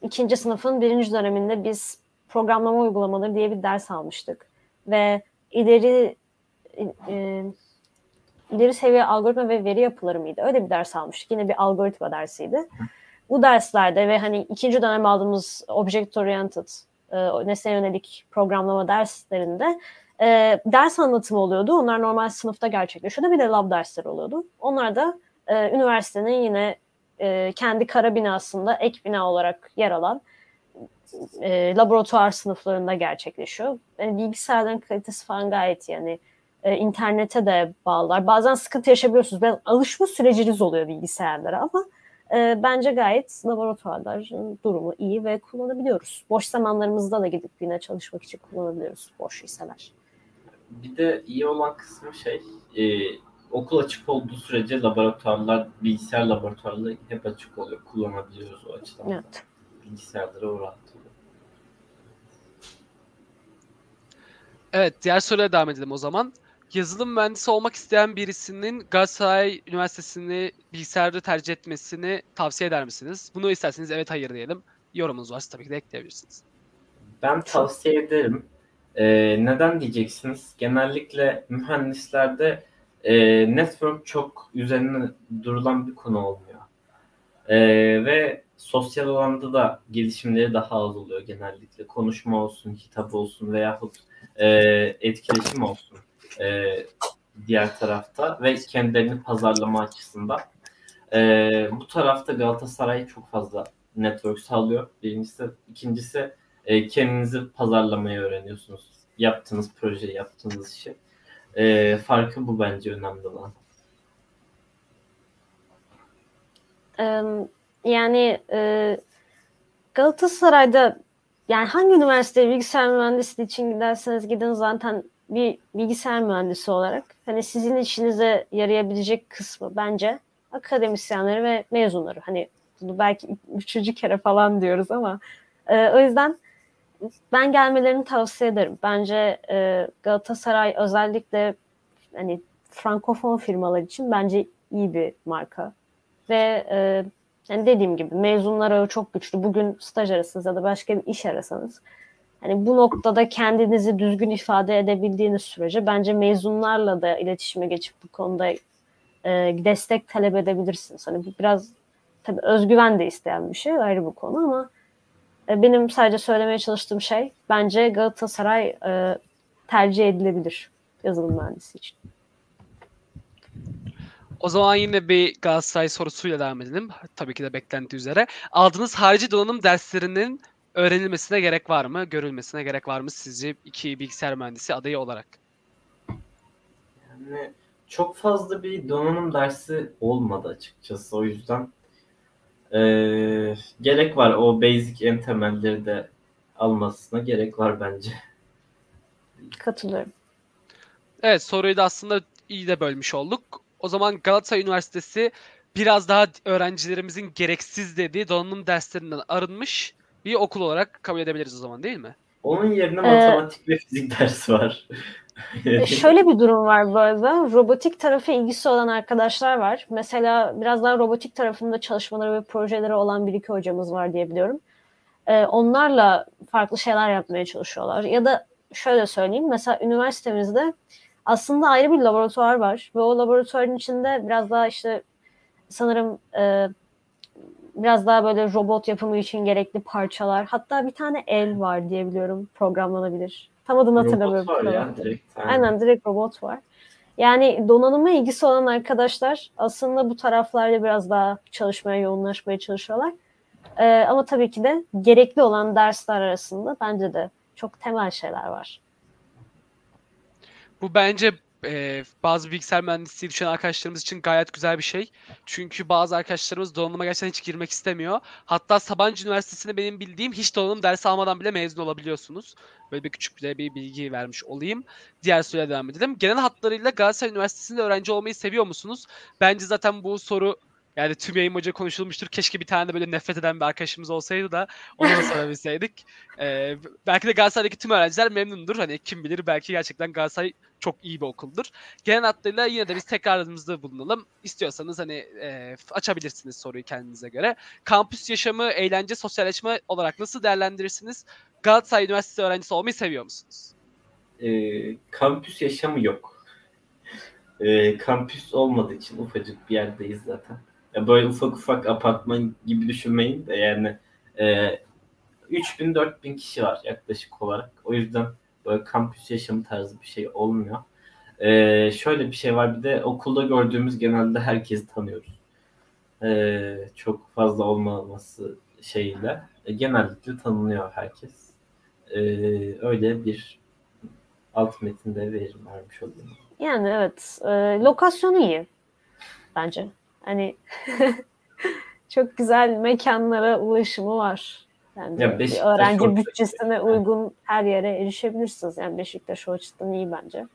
ikinci sınıfın birinci döneminde biz programlama uygulamaları diye bir ders almıştık. Ve ileri e, ileri seviye algoritma ve veri yapıları mıydı? Öyle bir ders almıştık. Yine bir algoritma dersiydi. Bu derslerde ve hani ikinci dönem aldığımız object oriented e, nesne yönelik programlama derslerinde e, ders anlatımı oluyordu. Onlar normal sınıfta gerçekleşiyordu. Bir de lab dersleri oluyordu. Onlar da e, üniversitenin yine e, kendi kara binasında ek bina olarak yer alan e, laboratuvar sınıflarında gerçekleşiyor. Yani bilgisayarların kalitesi falan gayet yani e, internete de bağlılar. Bazen sıkıntı yaşayabiliyorsunuz. Ben alışma süreciniz oluyor bilgisayarlara ama e, bence gayet laboratuvarların durumu iyi ve kullanabiliyoruz. Boş zamanlarımızda da gidip yine çalışmak için kullanabiliyoruz boş hisseler. Bir de iyi olan kısmı şey e, okul açık olduğu sürece laboratuvarlar, bilgisayar laboratuvarları hep açık oluyor. Kullanabiliyoruz o açıdan. Evet. Bilgisayarlara oluyor. Evet, diğer soruya devam edelim o zaman. Yazılım mühendisi olmak isteyen birisinin Galatasaray Üniversitesi'ni bilgisayarda tercih etmesini tavsiye eder misiniz? Bunu isterseniz evet hayır diyelim. Yorumunuz varsa tabii ki de ekleyebilirsiniz. Ben tavsiye ederim. E, neden diyeceksiniz? Genellikle mühendislerde e, network çok üzerine durulan bir konu olmuyor. E, ve sosyal alanda da gelişimleri daha az oluyor genellikle. Konuşma olsun, hitap olsun veyahut e, etkileşim olsun e, diğer tarafta ve kendilerini pazarlama açısından. E, bu tarafta Galatasaray çok fazla network sağlıyor. Birincisi, ikincisi e, kendinizi pazarlamayı öğreniyorsunuz. Yaptığınız proje, yaptığınız işi. E, farkı bu bence önemli olan. Yani e, Galatasaray'da yani hangi üniversiteye bilgisayar mühendisliği için giderseniz gidin zaten bir bilgisayar mühendisi olarak hani sizin işinize yarayabilecek kısmı bence akademisyenleri ve mezunları. Hani bunu belki üçüncü kere falan diyoruz ama e, o yüzden ben gelmelerini tavsiye ederim. Bence e, Galatasaray özellikle hani frankofon firmalar için bence iyi bir marka. Ve e, yani dediğim gibi mezunlar çok güçlü. Bugün staj arasınız ya da başka bir iş arasanız hani bu noktada kendinizi düzgün ifade edebildiğiniz sürece bence mezunlarla da iletişime geçip bu konuda e, destek talep edebilirsiniz. Hani bu biraz tabii özgüven de isteyen bir şey ayrı bu konu ama e, benim sadece söylemeye çalıştığım şey bence Galatasaray e, tercih edilebilir yazılım mühendisi için. O zaman yine bir Galatasaray sorusuyla devam edelim. Tabii ki de beklenti üzere. Aldığınız harici donanım derslerinin öğrenilmesine gerek var mı? Görülmesine gerek var mı sizce iki bilgisayar mühendisi adayı olarak? Yani çok fazla bir donanım dersi olmadı açıkçası. O yüzden e, gerek var. O basic en temelleri de almasına gerek var bence. Katılıyorum. Evet soruyu da aslında iyi de bölmüş olduk. O zaman Galatasaray Üniversitesi biraz daha öğrencilerimizin gereksiz dediği donanım derslerinden arınmış bir okul olarak kabul edebiliriz o zaman değil mi? Onun yerine matematik ve fizik dersi var. E, Şöyle bir durum var bu arada. Robotik tarafı ilgisi olan arkadaşlar var. Mesela biraz daha robotik tarafında çalışmaları ve projeleri olan bir iki hocamız var diye biliyorum. E, onlarla farklı şeyler yapmaya çalışıyorlar. Ya da şöyle söyleyeyim. Mesela üniversitemizde aslında ayrı bir laboratuvar var. Ve o laboratuvarın içinde biraz daha işte sanırım e, biraz daha böyle robot yapımı için gerekli parçalar. Hatta bir tane el var diye biliyorum programlanabilir. Tam adını hatırlamıyorum. Robot var ya direkt. Aynen direkt robot var. Yani donanıma ilgisi olan arkadaşlar aslında bu taraflarda biraz daha çalışmaya yoğunlaşmaya çalışıyorlar. Ee, ama tabii ki de gerekli olan dersler arasında bence de çok temel şeyler var. Bu bence e, bazı bilgisayar mühendisliği düşünen arkadaşlarımız için gayet güzel bir şey. Çünkü bazı arkadaşlarımız donanıma gerçekten hiç girmek istemiyor. Hatta Sabancı Üniversitesi'nde benim bildiğim hiç donanım dersi almadan bile mezun olabiliyorsunuz. Böyle bir küçük bir bir bilgi vermiş olayım. Diğer soruya devam edelim. Genel hatlarıyla Galatasaray Üniversitesi'nde öğrenci olmayı seviyor musunuz? Bence zaten bu soru yani tüm yayın boyunca konuşulmuştur. Keşke bir tane de böyle nefret eden bir arkadaşımız olsaydı da onu da sorabilseydik. Ee, belki de Galatasaray'daki tüm öğrenciler memnundur. Hani kim bilir belki gerçekten Galatasaray çok iyi bir okuldur. Genel hatlarıyla yine de biz tekrarımızda bulunalım. İstiyorsanız hani e, açabilirsiniz soruyu kendinize göre. Kampüs yaşamı, eğlence, sosyalleşme olarak nasıl değerlendirirsiniz? Galatasaray Üniversitesi öğrencisi olmayı seviyor musunuz? E, kampüs yaşamı yok. E, kampüs olmadığı için ufacık bir yerdeyiz zaten. Ya böyle ufak ufak apartman gibi düşünmeyin de yani e, 3000-4000 kişi var yaklaşık olarak. O yüzden böyle kampüs yaşamı tarzı bir şey olmuyor. E, şöyle bir şey var bir de okulda gördüğümüz genelde herkesi tanıyoruz. E, çok fazla olmaması şeyiyle e, genellikle tanınıyor herkes. E, öyle bir alt metinde verim vermiş oluyor. Yani evet. E, lokasyonu iyi bence. Hani çok güzel mekanlara ulaşımı var. Yani Ya bir Beşiktaş öğrenci çok- bütçesine uygun her yere erişebilirsiniz. Yani Beşiktaş o açıdan iyi bence.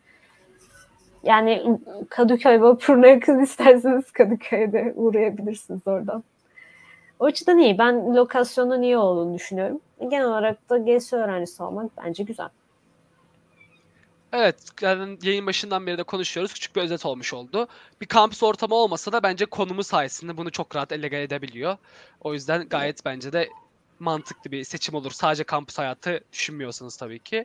Yani Kadıköy vapuruna yakın isterseniz Kadıköy'de uğrayabilirsiniz oradan. O açıdan iyi. Ben lokasyonun iyi olduğunu düşünüyorum. Genel olarak da GS öğrencisi olmak bence güzel. Evet, yani yayın başından beri de konuşuyoruz. Küçük bir özet olmuş oldu. Bir kampüs ortamı olmasa da bence konumu sayesinde bunu çok rahat ele edebiliyor. O yüzden gayet bence de mantıklı bir seçim olur. Sadece kampüs hayatı düşünmüyorsanız tabii ki.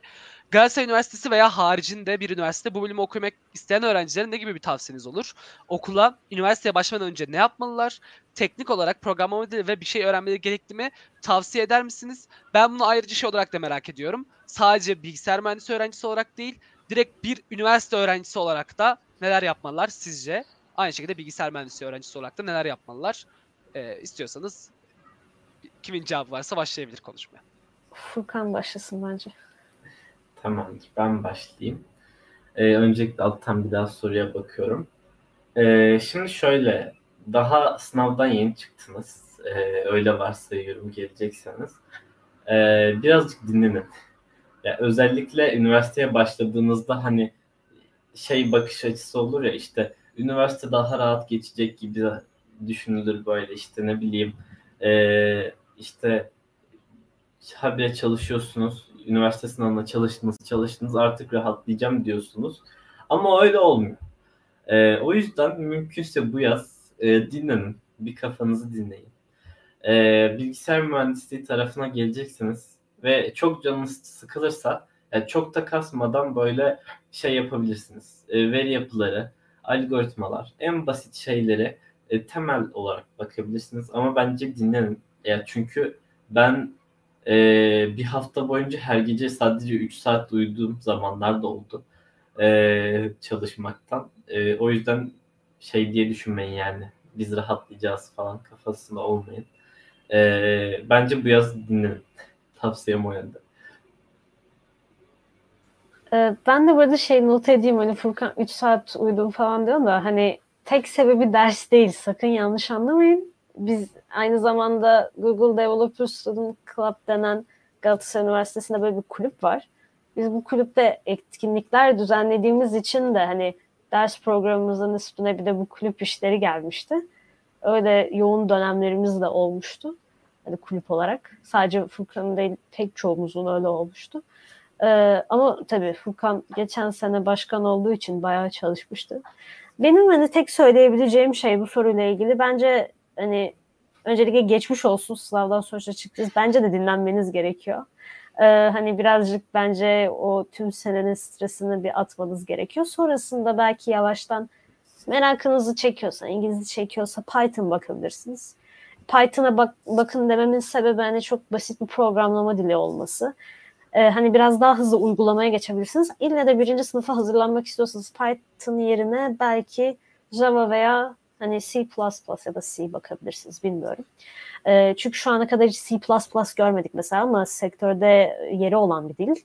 Galatasaray Üniversitesi veya haricinde bir üniversite bu bölümü okumak isteyen öğrencilere ne gibi bir tavsiyeniz olur? Okula, üniversiteye başlamadan önce ne yapmalılar? Teknik olarak programlama dili ve bir şey öğrenmeleri gerekli mi? Tavsiye eder misiniz? Ben bunu ayrıca şey olarak da merak ediyorum. Sadece bilgisayar mühendisi öğrencisi olarak değil, direkt bir üniversite öğrencisi olarak da neler yapmalılar sizce? Aynı şekilde bilgisayar mühendisi öğrencisi olarak da neler yapmalılar? Ee, istiyorsanız kimin cevabı varsa başlayabilir konuşmaya. Furkan başlasın bence. Tamamdır. Ben başlayayım. Ee, öncelikle alttan bir daha soruya bakıyorum. Ee, şimdi şöyle, daha sınavdan yeni çıktınız. Ee, öyle varsayıyorum gelecekseniz. Ee, birazcık dinlenin. Ya özellikle üniversiteye başladığınızda hani şey bakış açısı olur ya işte üniversite daha rahat geçecek gibi düşünülür böyle işte ne bileyim ee, işte habire çalışıyorsunuz üniversite sınavına çalıştınız çalıştınız artık rahatlayacağım diyorsunuz ama öyle olmuyor. Ee, o yüzden mümkünse bu yaz e, dinlenin bir kafanızı dinleyin. Ee, bilgisayar mühendisliği tarafına geleceksiniz ve çok canınız sıkılırsa yani çok da kasmadan böyle şey yapabilirsiniz. E, veri yapıları, algoritmalar, en basit şeyleri e, temel olarak bakabilirsiniz. Ama bence dinlenin. Yani çünkü ben e, bir hafta boyunca her gece sadece 3 saat uyuduğum zamanlar da oldu e, çalışmaktan. E, o yüzden şey diye düşünmeyin yani biz rahatlayacağız falan kafasında olmayın. E, bence bu yaz dinlenin. Tavsiyem o yönde. Ee, ben de burada şey not edeyim hani Furkan 3 saat uyudum falan diyor da hani tek sebebi ders değil sakın yanlış anlamayın. Biz aynı zamanda Google Developer Student Club denen Galatasaray Üniversitesi'nde böyle bir kulüp var. Biz bu kulüpte etkinlikler düzenlediğimiz için de hani ders programımızın üstüne bir de bu kulüp işleri gelmişti. Öyle yoğun dönemlerimiz de olmuştu. Hani kulüp olarak. Sadece Furkan'ın değil pek çoğumuzun öyle olmuştu. Ee, ama tabii Furkan geçen sene başkan olduğu için bayağı çalışmıştı. Benim hani tek söyleyebileceğim şey bu soruyla ilgili bence hani öncelikle geçmiş olsun sınavdan sonuçta çıktınız. Bence de dinlenmeniz gerekiyor. Ee, hani birazcık bence o tüm senenin stresini bir atmanız gerekiyor. Sonrasında belki yavaştan merakınızı çekiyorsa, İngilizce çekiyorsa Python bakabilirsiniz. Python'a bak, bakın dememin sebebi hani çok basit bir programlama dili olması. Ee, hani biraz daha hızlı uygulamaya geçebilirsiniz. İlle de birinci sınıfa hazırlanmak istiyorsanız Python yerine belki Java veya hani C++ ya da C bakabilirsiniz bilmiyorum. Ee, çünkü şu ana kadar C++ görmedik mesela ama sektörde yeri olan bir dil.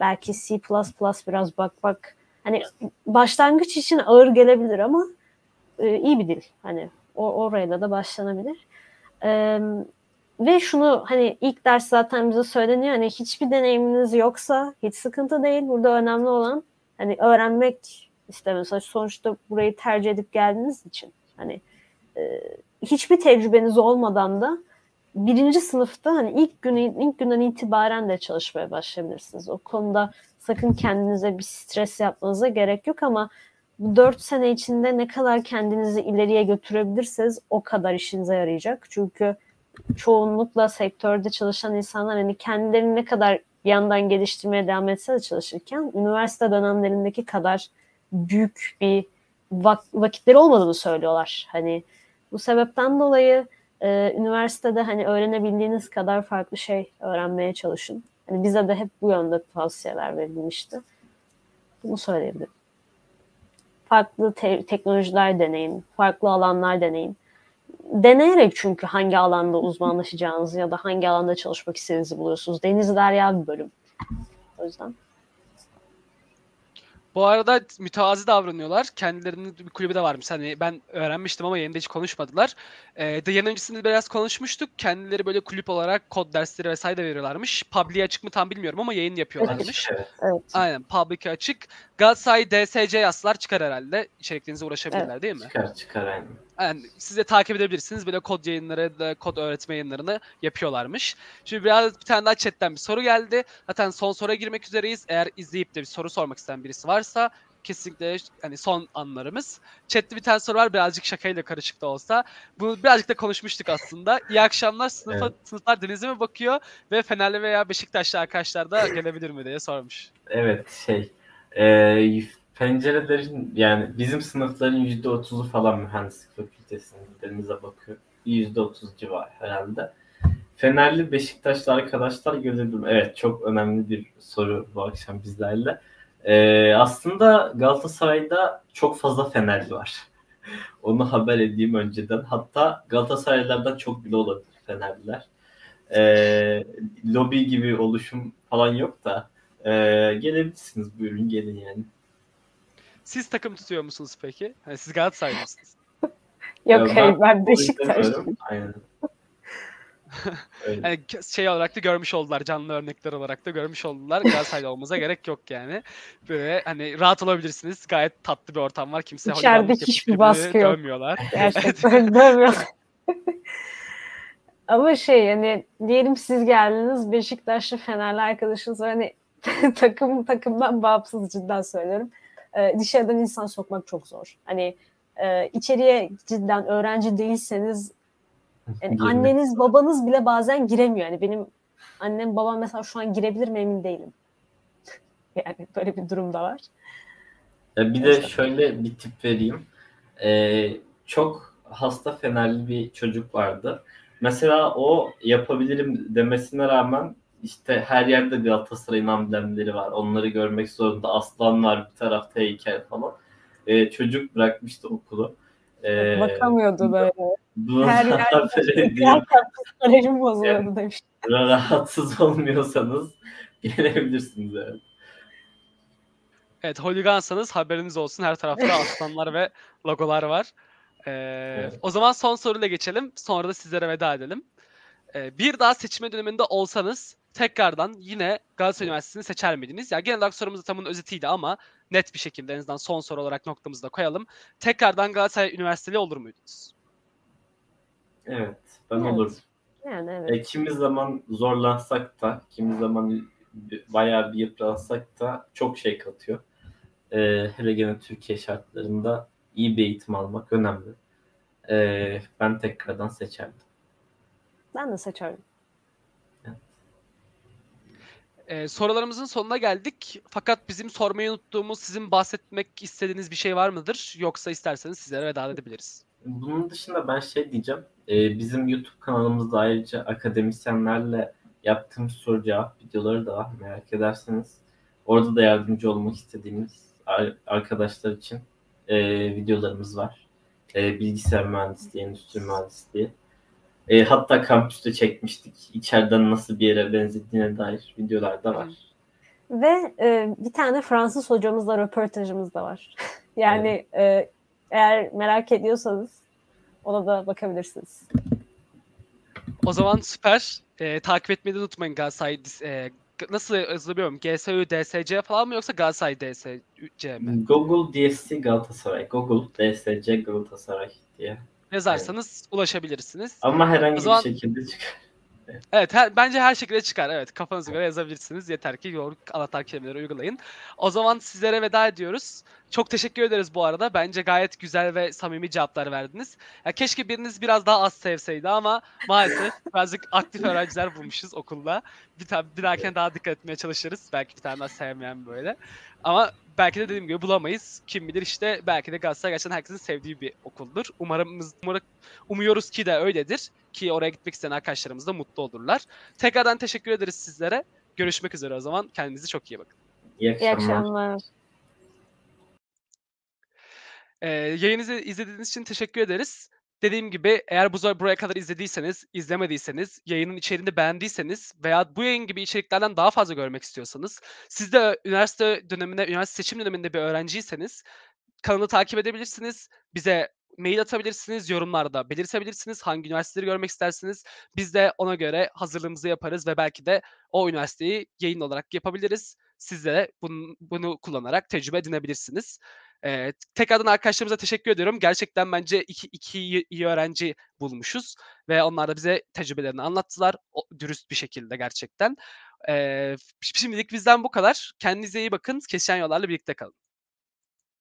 Belki C++ biraz bak bak hani başlangıç için ağır gelebilir ama e, iyi bir dil. Hani o, orayla da başlanabilir. Ee, ve şunu hani ilk ders zaten bize söyleniyor hani hiçbir deneyiminiz yoksa hiç sıkıntı değil. Burada önemli olan hani öğrenmek işte mesela sonuçta burayı tercih edip geldiğiniz için hani e, hiçbir tecrübeniz olmadan da birinci sınıfta hani ilk günü ilk günden itibaren de çalışmaya başlayabilirsiniz. O konuda sakın kendinize bir stres yapmanıza gerek yok ama bu dört sene içinde ne kadar kendinizi ileriye götürebilirseniz o kadar işinize yarayacak. Çünkü çoğunlukla sektörde çalışan insanlar hani kendilerini ne kadar yandan geliştirmeye devam etse de çalışırken üniversite dönemlerindeki kadar büyük bir vak- vakitleri olmadığını söylüyorlar. Hani bu sebepten dolayı e, üniversitede hani öğrenebildiğiniz kadar farklı şey öğrenmeye çalışın. Hani bize de hep bu yönde tavsiyeler verilmişti. Bunu söyleyebilirim. Farklı te- teknolojiler deneyin, farklı alanlar deneyin deneyerek çünkü hangi alanda uzmanlaşacağınızı ya da hangi alanda çalışmak istediğinizi buluyorsunuz. Deniz Derya bir bölüm. O yüzden. Bu arada mütevazi davranıyorlar. Kendilerinin bir kulübü de varmış. Hani ben öğrenmiştim ama yayında hiç konuşmadılar. Ee, de yayın öncesinde biraz konuşmuştuk. Kendileri böyle kulüp olarak kod dersleri vesaire de veriyorlarmış. Public'e açık mı tam bilmiyorum ama yayın yapıyorlarmış. Evet. Evet. Aynen public'e açık. Galatasaray DSC yazsalar çıkar herhalde. İçeriklerinize uğraşabilirler değil mi? Çıkar çıkar aynen. Yani siz de takip edebilirsiniz. Böyle kod yayınları da kod öğretme yayınlarını yapıyorlarmış. Şimdi biraz bir tane daha chatten bir soru geldi. Zaten son soruya girmek üzereyiz. Eğer izleyip de bir soru sormak isteyen birisi varsa kesinlikle hani son anlarımız. Chat'te bir tane soru var birazcık şakayla karışık da olsa. Bunu birazcık da konuşmuştuk aslında. İyi akşamlar. Sınıfa, Evet. Sınıflar denize mi bakıyor ve Fenerli veya Beşiktaşlı arkadaşlar da gelebilir mi diye sormuş. Evet şey e, pencerelerin yani bizim sınıfların yüzde otuzu falan mühendislik fakültesinin denize bakıyor. Yüzde otuz civarı herhalde. Fenerli Beşiktaşlı arkadaşlar gelebilir mi? Evet çok önemli bir soru bu akşam bizlerle. E, aslında Galatasaray'da çok fazla Fenerli var. Onu haber edeyim önceden. Hatta Galatasaraylılardan çok bile olabilir Fenerliler. E, lobi gibi oluşum falan yok da ee, gelebilirsiniz buyurun gelin yani. Siz takım tutuyor musunuz peki? Hani siz Galatasaraylı mısınız? Yok Ya hayır ben onu Beşiktaş. istemiyorum. Aynen. Hani ke- şey olarak da görmüş oldular, canlı örnekler olarak da görmüş oldular. Galatasaraylı olmanıza gerek yok yani. Böyle hani rahat olabilirsiniz. Gayet tatlı bir ortam var. Kimse İçeride hiçbir baskı yok. dövmüyorlar. Gerçekten dövüyorlar. Ama şey yani diyelim siz geldiniz Beşiktaşlı Fenerli arkadaşınız var. Hani takım takımdan bağımsız cidden söylüyorum. Ee, dışarıdan insan sokmak çok zor. Hani e, içeriye cidden öğrenci değilseniz yani anneniz babanız bile bazen giremiyor. Yani benim annem babam mesela şu an girebilir mi emin değilim. Yani böyle bir durum da var. Ya bir de şöyle bir tip vereyim. Ee, çok hasta Fenerli bir çocuk vardı. Mesela o yapabilirim demesine rağmen işte her yerde Galatasaray'ın amblemleri var. Onları görmek zorunda. Aslan var bir tarafta heykel falan. Ee, çocuk bırakmıştı okulu. Ee, Bakamıyordu böyle. bunu Her yerde psikolojim bozuluyordu demiş. rahatsız olmuyorsanız gelebilirsiniz evet. Evet, holigansanız haberiniz olsun. Her tarafta aslanlar ve logolar var. Ee, Evet. O zaman son soruyla geçelim. Sonra da sizlere veda edelim. Ee, bir daha seçme döneminde olsanız tekrardan yine Galatasaray Üniversitesi'ni seçer miydiniz? Ya genel olarak sorumuz da tam bunun özetiydi ama net bir şekilde en azından son soru olarak noktamızı da koyalım. Tekrardan Galatasaray Üniversiteli olur muydunuz? Evet, ben Evet. olurum. Yani evet. E, kimi zaman zorlansak da, kimi zaman bayağı bir yıpransak da çok şey katıyor. E, hele gene Türkiye şartlarında iyi bir eğitim almak önemli. E, ben tekrardan seçerdim. Ben de seçerdim. Ee, sorularımızın sonuna geldik. Fakat bizim sormayı unuttuğumuz, sizin bahsetmek istediğiniz bir şey var mıdır? Yoksa isterseniz sizlere veda edebiliriz. Bunun dışında ben şey diyeceğim. E, bizim YouTube kanalımızda ayrıca akademisyenlerle yaptığımız soru cevap videoları da var. Merak ederseniz orada da yardımcı olmak istediğimiz ar- arkadaşlar için e, videolarımız var. E, bilgisayar mühendisliği, endüstri mühendisliği. E, hatta kampüste çekmiştik. İçeriden nasıl bir yere benzediğine dair videolar da var. Ve e, bir tane Fransız hocamızla röportajımız da var. yani e, eğer merak ediyorsanız ona da bakabilirsiniz. O zaman süper. Ee, takip etmeyi de unutmayın Galatasaray. e, g- nasıl yazılıyor? GSU, DSC falan mı yoksa Galatasaray DSC mi? Google DSC Galatasaray, Google DSC Galatasaray diye. Yazarsanız ulaşabilirsiniz. Ama herhangi zaman- bir şekilde çıkar. Evet, her, bence her şekilde çıkar. Evet, kafanıza göre yazabilirsiniz. Yeter ki doğru anahtar kelimeleri uygulayın. O zaman sizlere veda ediyoruz. Çok teşekkür ederiz bu arada. Bence gayet güzel ve samimi cevaplar verdiniz. Ya keşke biriniz biraz daha az sevseydi ama maalesef birazcık aktif öğrenciler bulmuşuz okulda. Bir, ta- bir dahakine daha dikkat etmeye çalışırız. Belki bir tane daha sevmeyen böyle. Ama belki de dediğim gibi bulamayız. Kim bilir işte belki de Galatasaray gerçekten herkesin sevdiği bir okuldur. Umarım, umarım umuyoruz ki de öyledir ki oraya gitmek isteyen arkadaşlarımız da mutlu olurlar. Tekrardan teşekkür ederiz sizlere. Görüşmek üzere o zaman. Kendinize çok iyi bakın. İyi İyi akşamlar. akşamlar. Ee, yayınızı izlediğiniz için teşekkür ederiz. Dediğim gibi eğer bu buraya kadar izlediyseniz, izlemediyseniz, yayının içeriğini beğendiyseniz veya bu yayın gibi içeriklerden daha fazla görmek istiyorsanız, siz de üniversite döneminde, üniversite seçim döneminde bir öğrenciyseniz kanalı takip edebilirsiniz. Bize mail atabilirsiniz, yorumlarda belirtebilirsiniz hangi üniversiteleri görmek istersiniz. Biz de ona göre hazırlığımızı yaparız ve belki de o üniversiteyi yayın olarak yapabiliriz. Siz de bunu, bunu kullanarak tecrübe edinebilirsiniz. Ee, tekrardan arkadaşlarımıza teşekkür ediyorum. Gerçekten bence iki, iki iyi, iyi öğrenci bulmuşuz ve onlar da bize tecrübelerini anlattılar. O, dürüst bir şekilde gerçekten. Ee, şimdilik bizden bu kadar. Kendinize iyi bakın. Kesişen yollarla birlikte kalın.